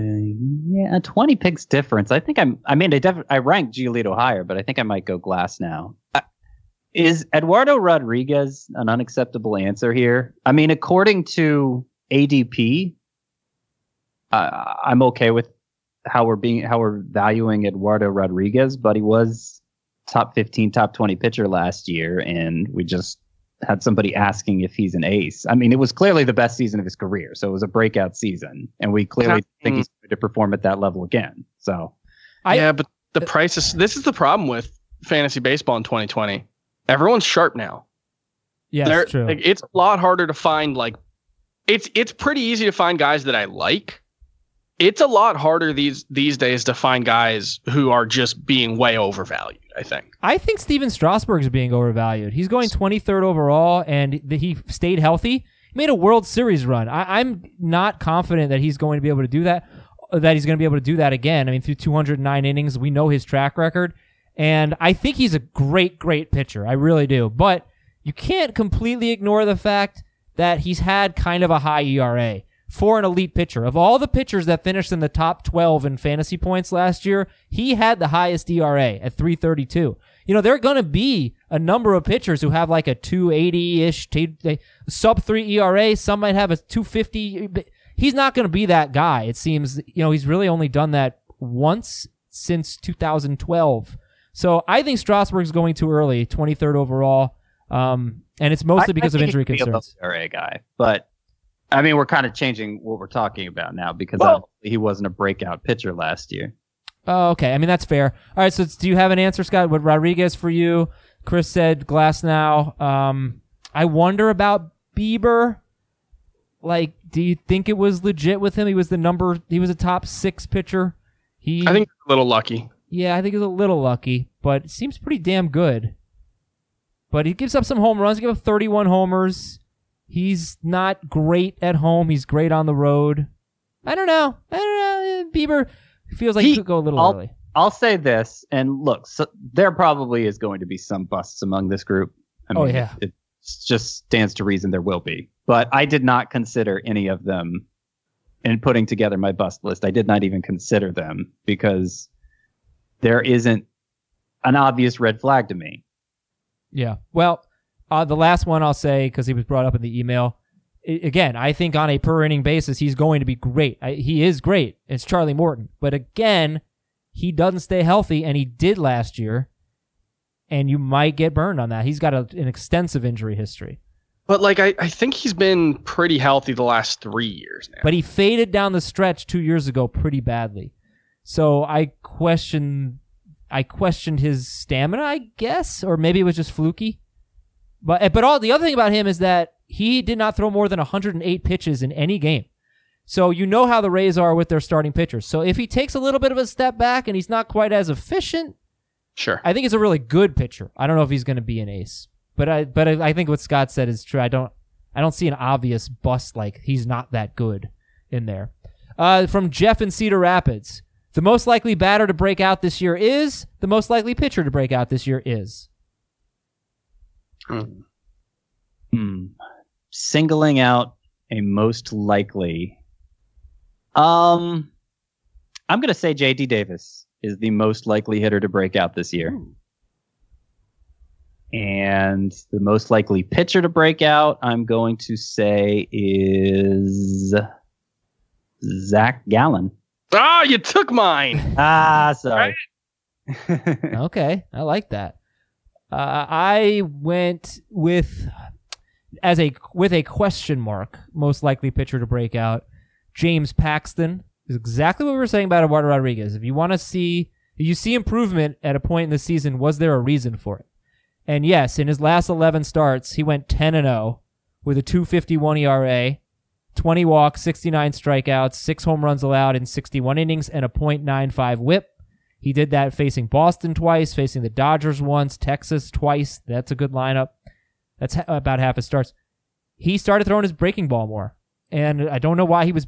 yeah, twenty picks difference. I think I'm. I mean, I def- I ranked Giolito higher, but I think I might go Glasnow. Uh, is Eduardo Rodriguez an unacceptable answer here? I mean, according to ADP, uh, I'm okay with how we're being how we're valuing Eduardo Rodriguez, but he was top 15, top 20 pitcher last year, and we just had somebody asking if he's an ace. I mean, it was clearly the best season of his career, so it was a breakout season, and we clearly think he's hmm. going to perform at that level again. So I- yeah, but the uh, price is this is the problem with fantasy baseball in 2020. Everyone's sharp now. Yeah, There- true. like, it's a lot harder to find like it's it's pretty easy to find guys that I like. It's a lot harder these these days to find guys who are just being way overvalued, I think. I think Stephen is being overvalued. He's going 23rd overall, and th- he stayed healthy. He made a World Series run. I- I'm not confident that he's going to be able to do that. That he's going to be able to do that again. I mean, through 209 innings, we know his track record, and I think he's a great, great pitcher. I really do. But you can't completely ignore the fact that he's had kind of a high ERA for an elite pitcher. Of all the pitchers that finished in the top 12 in fantasy points last year, he had the highest ERA at 332. You know, there are going to be a number of pitchers who have like a 280-ish, t- they- sub 3 ERA. Some might have a 250. but He's not going to be that guy. It seems, you know, he's really only done that once since 2012. So I think Strasburg's going too early, 23rd overall. Um, and it's mostly because of injury could be a concerns. Guy, but I mean, we're kind of changing what we're talking about now because Well- he wasn't a breakout pitcher last year. Oh, okay. I mean, that's fair. All right. So, do you have an answer, Scott? What Rodriguez for you? Chris said Glasnow. Um, I wonder about Bieber. Like, do you think it was legit with him? He was the number. He was a top six pitcher. He. I think a little lucky. Yeah, I think he's a little lucky, but it seems pretty damn good. But he gives up some home runs. He gives up 31 homers. He's not great at home. He's great on the road. I don't know. I don't know. Bieber feels like he, He- could go a little I'll- early. I'll say this, and look, so there probably is going to be some busts among this group. I Oh, mean, yeah. it just stands to reason there will be. But I did not consider any of them in putting together my bust list. I did not even consider them because there isn't an obvious red flag to me. Yeah. Well, uh, the last one I'll say because he was brought up in the email. I- again, I think on a per inning basis, he's going to be great. I, he is great. It's Charlie Morton, but again, he doesn't stay healthy, and he did last year. and you might get burned on that. He's got a, an extensive injury history. But like I, I think he's been pretty healthy the last three years now. But he faded down the stretch two years ago pretty badly. So I question I questioned his stamina, I guess, or maybe it was just fluky. But but all the other thing about him is that he did not throw more than 108 pitches in any game. So you know how the Rays are with their starting pitchers. So if he takes a little bit of a step back and he's not quite as efficient, sure. I think he's a really good pitcher. I don't know if he's going to be an ace, but I but I, I think what Scott said is true. I don't I don't see an obvious bust like he's not that good in there. Uh, from Jeff in Cedar Rapids, the most likely batter to break out this year is the most likely pitcher to break out this year is. Hmm. Hmm. Singling out a most likely. Um, I'm going to say J.D. Davis is the most likely hitter to break out this year. And the most likely pitcher to break out, I'm going to say is Zac Gallen. Ah, you took mine. Ah, sorry. okay, I like that. Uh, I went with as a with a question mark, most likely pitcher to break out. James Paxton is exactly what we were saying about Eduardo Rodriguez. If you want to see, you see improvement at a point in the season, was there a reason for it? And yes, in his last 11 starts, he went 10 and 0 with a 251 ERA, 20 walks, 69 strikeouts, 6 home runs allowed in 61 innings, and a .95 whip. He did that facing Boston twice, facing the Dodgers once, Texas twice. That's a good lineup. That's ha- about half his starts. He started throwing his breaking ball more. And I don't know why he was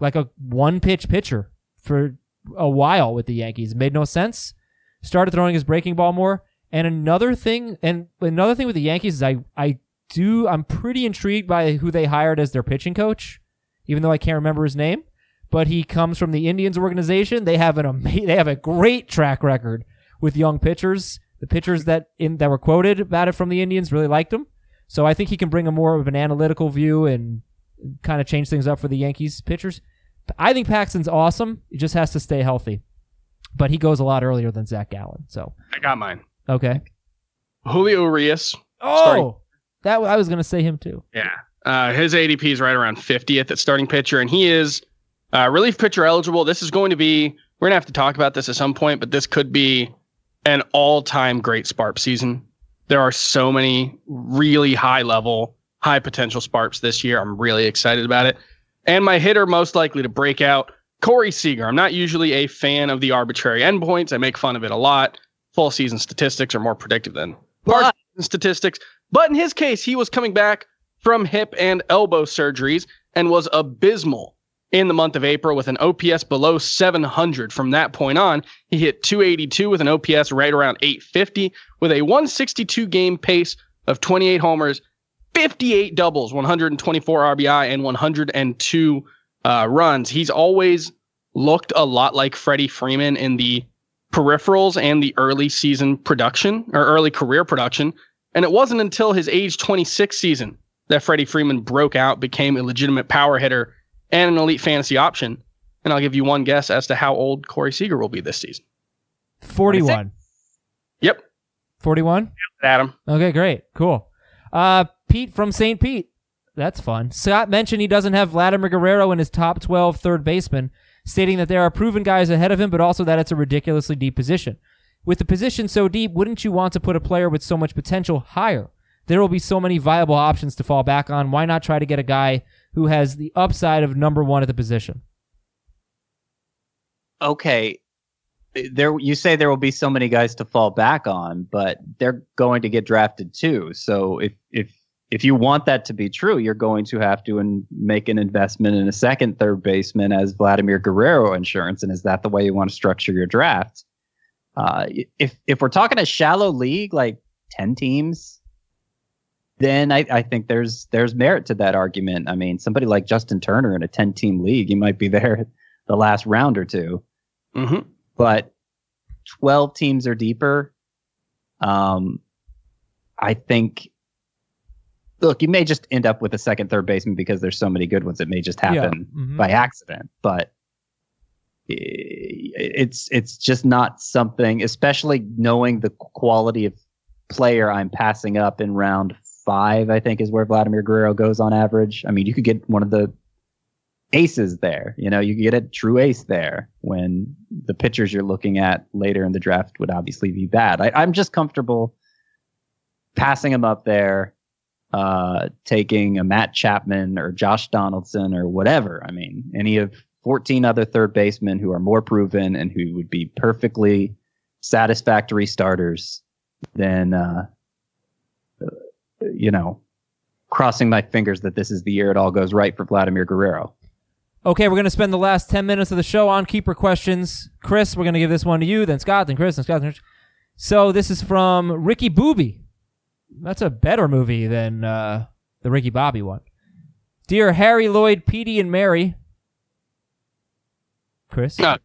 like a one pitch pitcher for a while with the Yankees. It made no sense. Started throwing his breaking ball more. And another thing, and another thing with the Yankees is I, I do, I'm pretty intrigued by who they hired as their pitching coach, even though I can't remember his name. But he comes from the Indians organization. They have an ama- they have a great track record with young pitchers. The pitchers that in that were quoted about it from the Indians really liked him. So I think he can bring a more of an analytical view and kind of change things up for the Yankees pitchers. I think Paxton's awesome. He just has to stay healthy. But he goes a lot earlier than Zac Gallen. So I got mine. okay. Julio Urias. Oh, Starting- that I was gonna say him too. Yeah. Uh, his ADP is right around 50th at starting pitcher, and he is uh, relief pitcher eligible. This is going to be, we're going to have to talk about this at some point, but this could be an all time great Sparp season. There are so many really high level, high potential Sparps this year. I'm really excited about it. And my hitter most likely to break out, Corey Seager. I'm not usually a fan of the arbitrary endpoints. I make fun of it a lot. Full season statistics are more predictive than partial season statistics. But in his case, he was coming back from hip and elbow surgeries and was abysmal in the month of April with an OPS below 700. From that point on, he hit 282 with an OPS right around 850 with a 162 game pace of 28 homers, 58 doubles, 124 RBI, and 102 uh, runs. He's always looked a lot like Freddie Freeman in the peripherals and the early season production or early career production. And it wasn't until his age 26 season that Freddie Freeman broke out, became a legitimate power hitter and an elite fantasy option. And I'll give you one guess as to how old Corey Seager will be this season. Forty-one. Yep, Forty-one. Adam. Okay, great, cool. Uh, Pete from St. Pete. That's fun. Scott mentioned he doesn't have Vladimir Guerrero in his top 12 third baseman, stating that there are proven guys ahead of him, but also that it's a ridiculously deep position. With the position so deep, wouldn't you want to put a player with so much potential higher? There will be so many viable options to fall back on. Why not try to get a guy who has the upside of number one at the position? okay. There you say there will be so many guys to fall back on but they're going to get drafted too. So if if if you want that to be true you're going to have to in, make an investment in a second third baseman as Vladimir Guerrero insurance. And is that the way you want to structure your draft? Uh, if if we're talking a shallow league like 10 teams then I, I think there's there's merit to that argument. I mean, somebody like Justin Turner in a 10 team league, he might be there the last round or two Mm-hmm. but 12 teams or deeper um i think look you may just end up with a second third baseman because there's so many good ones it may just happen Mhm. by accident but it's it's just not something, especially knowing the quality of player I'm passing up in round five. I think is where Vladimir Guerrero goes on average. I mean, you could get one of the aces there. You know, you could get a true ace there when the pitchers you're looking at later in the draft would obviously be bad. I, I'm just comfortable passing him up there, uh, taking a Matt Chapman or Josh Donaldson or whatever. I mean, any of 14 other third basemen who are more proven and who would be perfectly satisfactory starters than, uh, you know, crossing my fingers that this is the year it all goes right for Vladimir Guerrero. Okay, we're going to spend the last 10 minutes of the show on keeper questions. Chris, we're going to give this one to you, then Scott, then Chris, then Scott. Then Chris. So this is from Ricky Booby. That's a better movie than uh, the Ricky Bobby one. Dear Harry, Lloyd, Petey, and Mary. Chris? No.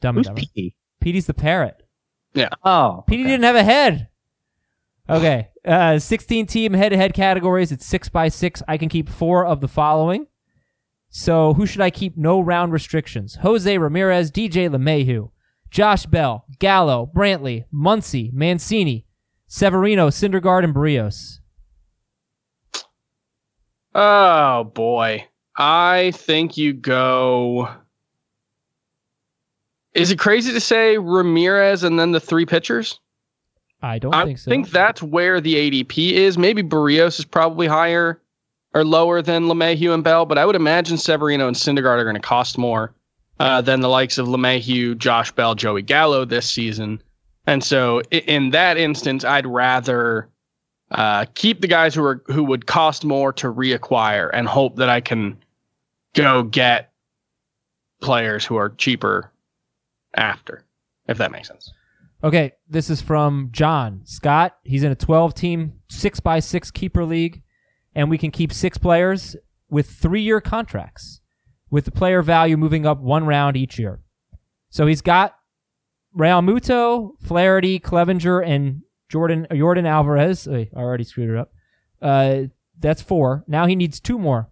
Dumb and Who's Dumber. P? Petey's the parrot. Yeah. Oh, Petey okay. didn't have a head. Okay. Uh, 16 team head to head categories. It's six by six. I can keep four of the following. So who should I keep? No round restrictions. Jose Ramirez, DJ LeMahieu, Josh Bell, Gallo, Brantley, Muncy, Mancini, Severino, Syndergaard, and Berrios. Oh boy. I think you go. Is it crazy to say Ramirez and then the three pitchers? I don't I think so. I think that's where the ADP is. Maybe Berrios is probably higher or lower than LeMahieu and Bell, but I would imagine Severino and Syndergaard are going to cost more uh, than the likes of LeMahieu, Josh Bell, Joey Gallo this season. And so in that instance, I'd rather uh, keep the guys who are who would cost more to reacquire and hope that I can go get players who are cheaper after, if that makes sense. Okay, this is from John Scott. He's in a 12 team, six by six keeper league, and we can keep six players with three year contracts, with the player value moving up one round each year. So he's got Realmuto, Flaherty, Clevenger, and Jordan Jordan Alvarez. I already screwed it up. Uh, that's four. Now he needs two more.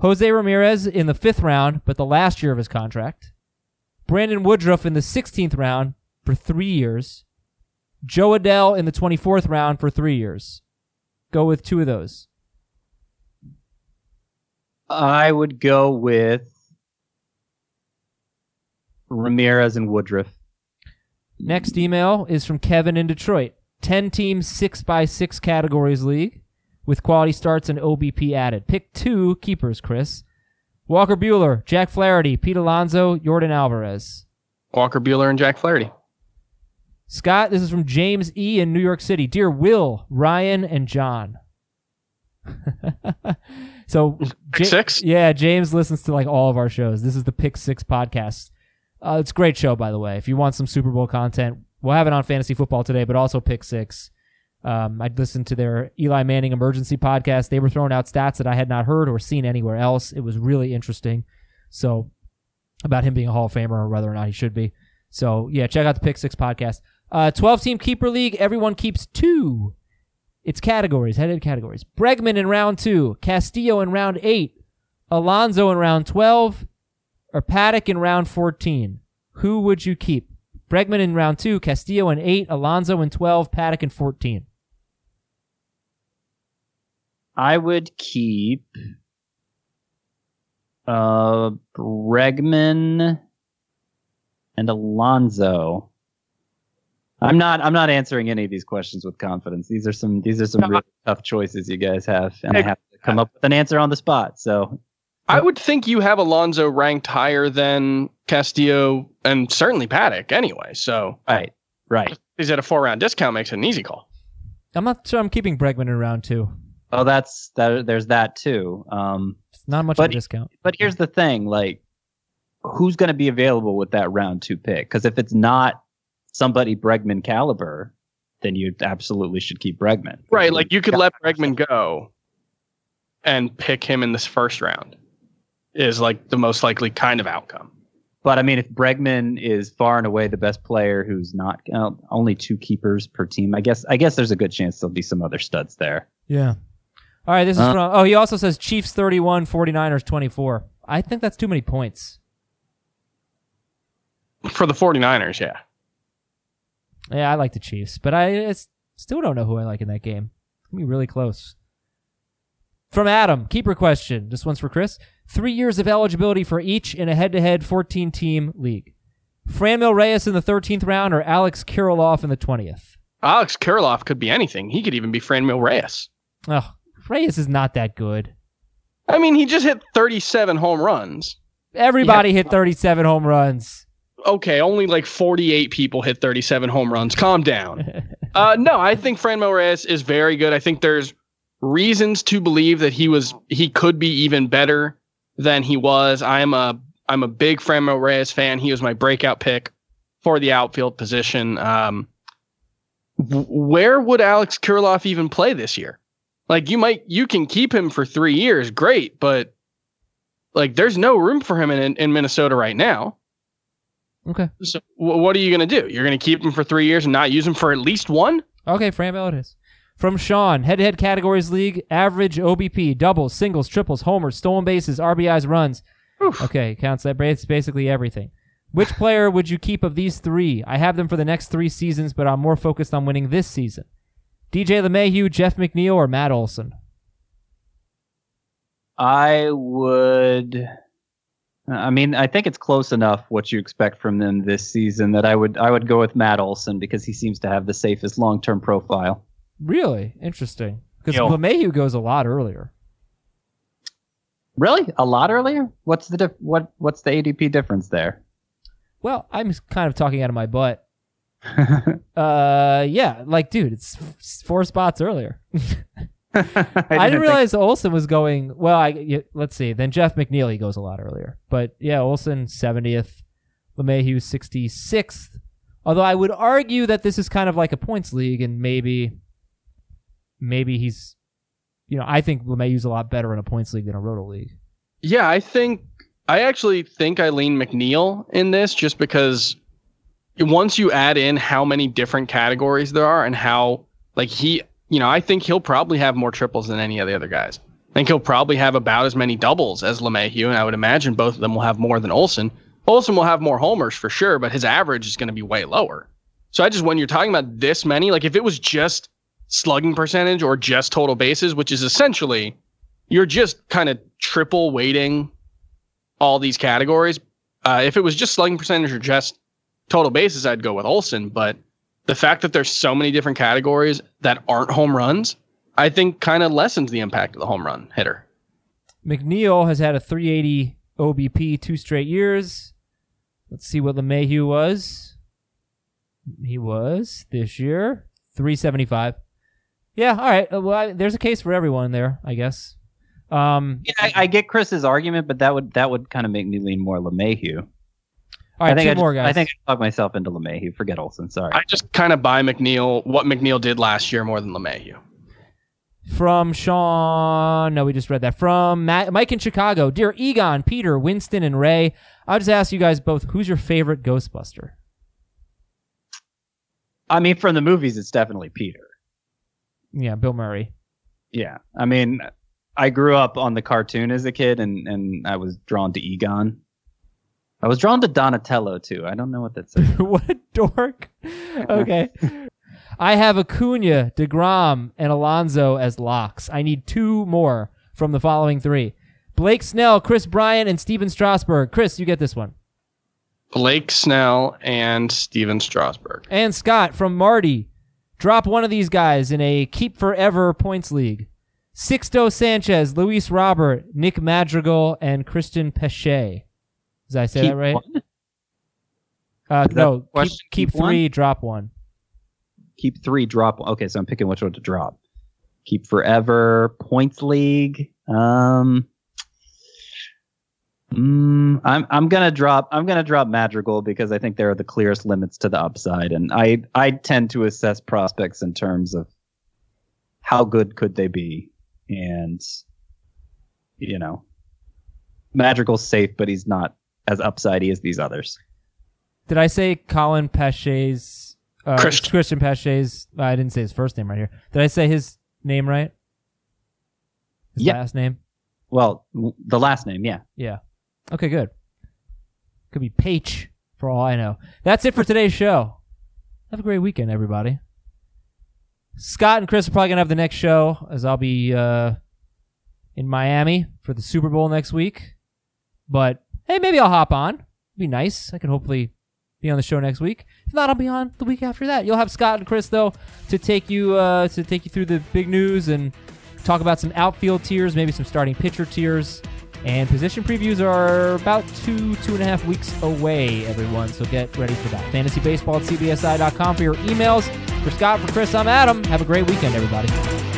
Jose Ramirez in the fifth round, but the last year of his contract. Brandon Woodruff in the 16th round for three years. Jo Adell in the 24th round for three years. Go with two of those. I would go with Ramirez and Woodruff. Next email is from Kevin in Detroit. 10 team, 6 by 6 categories league with quality starts and OBP added. Pick two keepers, Chris. Walker Buehler, Jack Flaherty, Pete Alonso, Jordan Alvarez. Walker Buehler and Jack Flaherty. Scott, this is from James E. in New York City. Dear Will, Ryan, and John. so, Pick six? Yeah, James listens to like all of our shows. This is the Pick Six podcast. Uh, it's a great show, by the way. If you want some Super Bowl content, we'll have it on fantasy football today, but also Pick Six. Um, I listened to their Eli Manning emergency podcast. They were throwing out stats that I had not heard or seen anywhere else. It was really interesting. So, about him being a Hall of Famer or whether or not he should be. So, yeah, check out the Pick Six podcast. Uh, 12 team keeper league. Everyone keeps two. It's categories, headed categories. Bregman in round two, Castillo in round eight, Alonso in round 12, or Paddock in round 14. Who would you keep? Bregman in round two, Castillo in eight, Alonso in 12, Paddock in 14. I would keep uh Bregman and Alonso. I'm not I'm not answering any of these questions with confidence. These are some these are some really tough choices you guys have and I have to come up with an answer on the spot. So I would think you have Alonso ranked higher than Castillo and certainly Paddock anyway. So right, right. he's at a four round discount makes it an easy call. I'm not sure I'm keeping Bregman in round two. Oh, that's that there's that too. Um It's not much of a But- discount. But here's the thing, like, who's going to be available with that round two pick? Because if it's not somebody Bregman caliber, then you absolutely should keep Bregman. Right. Like you could let Bregman go and pick him in this first round is like the most likely kind of outcome. But I mean, if Bregman is far and away the best player, who's not uh, only two keepers per team, I guess I guess there's a good chance there'll be some other studs there. Yeah. All right, this is Uh, from. Oh, he also says Chiefs 31, 49ers 24. I think that's too many points. For the 49ers, yeah. Yeah, I like the Chiefs, but I still don't know who I like in that game. It's gonna be really close. From Adam, keeper question. This one's for Chris. Three years of eligibility for each in a head-to-head 14-team league. Franmil Reyes in the 13th round or Alex Kirilloff in the 20th. Alex Kirilloff could be anything. He could even be Franmil Reyes. Oh, Reyes is not that good. I mean, he just hit 37 home runs. Everybody hit 37 home runs. Okay, only like 48 people hit 37 home runs. Calm down. uh, no, I think Franmil Reyes is very good. I think there's reasons to believe that he was he could be even better than he was. I'm a I'm a big Franmil Reyes fan. He was my breakout pick for the outfield position. Um, where would Alex Kirilloff even play this year? Like you might you can keep him for three years, great, but like there's no room for him in in Minnesota right now. Okay. So w- what are you going to do? You're going to keep him for three years and not use him for at least one? Okay, Franmil it is. From Sean, head-to-head categories league, average OBP, doubles, singles, triples, homers, stolen bases, RBIs, runs. Oof. Okay, counts that. It's basically everything. Which player would you keep of these three? I have them for the next three seasons, but I'm more focused on winning this season. DJ LeMahieu, Jeff McNeil, or Matt Olson? I would. I mean, I think it's close enough what you expect from them this season that I would I would go with Matt Olson because he seems to have the safest long term profile. Really interesting. Because. LeMahieu goes a lot earlier. Really, a lot earlier. What's the dif- what What's the ADP difference there? Well, I'm kind of talking out of my butt. Uh, yeah, like, dude, it's f- four spots earlier. I, didn't, think- realize Olson was going. Well, I y- let's see. Then Jeff McNeil he goes a lot earlier, but yeah, Olson seventieth, LeMahieu sixty sixth. Although I would argue that this is kind of like a points league, and maybe, maybe he's, you know, I think LeMahieu's a lot better in a points league than a roto league. Yeah, I think I actually think I lean McNeil in this just because once you add in how many different categories there are and how like he, you know, I think he'll probably have more triples than any of the other guys. I think he'll probably have about as many doubles as LeMahieu, and I would imagine both of them will have more than Olson. Olson will have more homers for sure, but his average is going to be way lower. So I just when you're talking about this many, like if it was just slugging percentage or just total bases, which is essentially you're just kind of triple weighting all these categories. Uh, if it was just slugging percentage or just total bases, I'd go with Olson. But the fact that there's so many different categories that aren't home runs, I think kind of lessens the impact of the home run hitter. McNeil has had a 380 OBP two straight years. Let's see what LeMahieu was. He was this year 375. Yeah, all right. Well, I, there's a case for everyone there, I guess. Um, Yeah, I, I get Chris's argument, but that would that would kind of make me lean more LeMahieu. All right, I think two I just, more guys. I think I talked myself into LeMahieu. Forget Olson. Sorry. I just kind of buy McNeil what McNeil did last year more than LeMahieu. From Sean, no, we just read that. From Matt, Mike in Chicago, dear Egon, Peter, Winston, and Ray. I'll just ask you guys both: Who's your favorite Ghostbuster? I mean, from the movies, it's definitely Peter. Yeah, Bill Murray. Yeah. I mean, I grew up on the cartoon as a kid, and and I was drawn to Egon. I was drawn to Donatello too. I don't know what that says. what dork. Okay. I have Acuna, DeGrom, and Alonso as locks. I need two more from the following three. Blake Snell, Kris Bryant, and Stephen Strasburg. Chris, you get this one. Blake Snell and Stephen Strasburg. And Scott from Marty. Drop one of these guys in a keep forever points league. Sixto Sanchez, Luis Robert, Nick Madrigal, and Christian Peche. Did I say Keep that right? one? Uh, Is no, keep, keep Keep one? three, drop one. Keep three, drop. one. Okay, so I'm picking which one to drop. Keep forever points league. Um, mm, I'm I'm gonna drop I'm gonna drop Madrigal because I think there are the clearest limits to the upside, and I I tend to assess prospects in terms of how good could they be, and you know, Madrigal's safe, but he's not as upsidey as these others. Did I say Colin Peche's uh, Christian. Christian Peche's? I didn't say his first name right here. Did I say his name right? His Yeah. last name. Well, the last name, yeah. Yeah. Okay, good. Could be Page. for all I know. That's it for today's show. Have a great weekend, everybody. Scott and Chris are probably gonna have the next show as I'll be uh, in Miami for the Super Bowl next week. But hey, maybe I'll hop on. It'd be nice. I could hopefully be on the show next week. If not, I'll be on the week after that. You'll have Scott and Chris though to take you uh, to take you through the big news and talk about some outfield tiers, maybe some starting pitcher tiers. And position previews are about two, two and a half weeks away, everyone. So get ready for that. Fantasy baseball at CBSI.com for your emails. For Scott, for Chris, I'm Adam. Have a great weekend, everybody.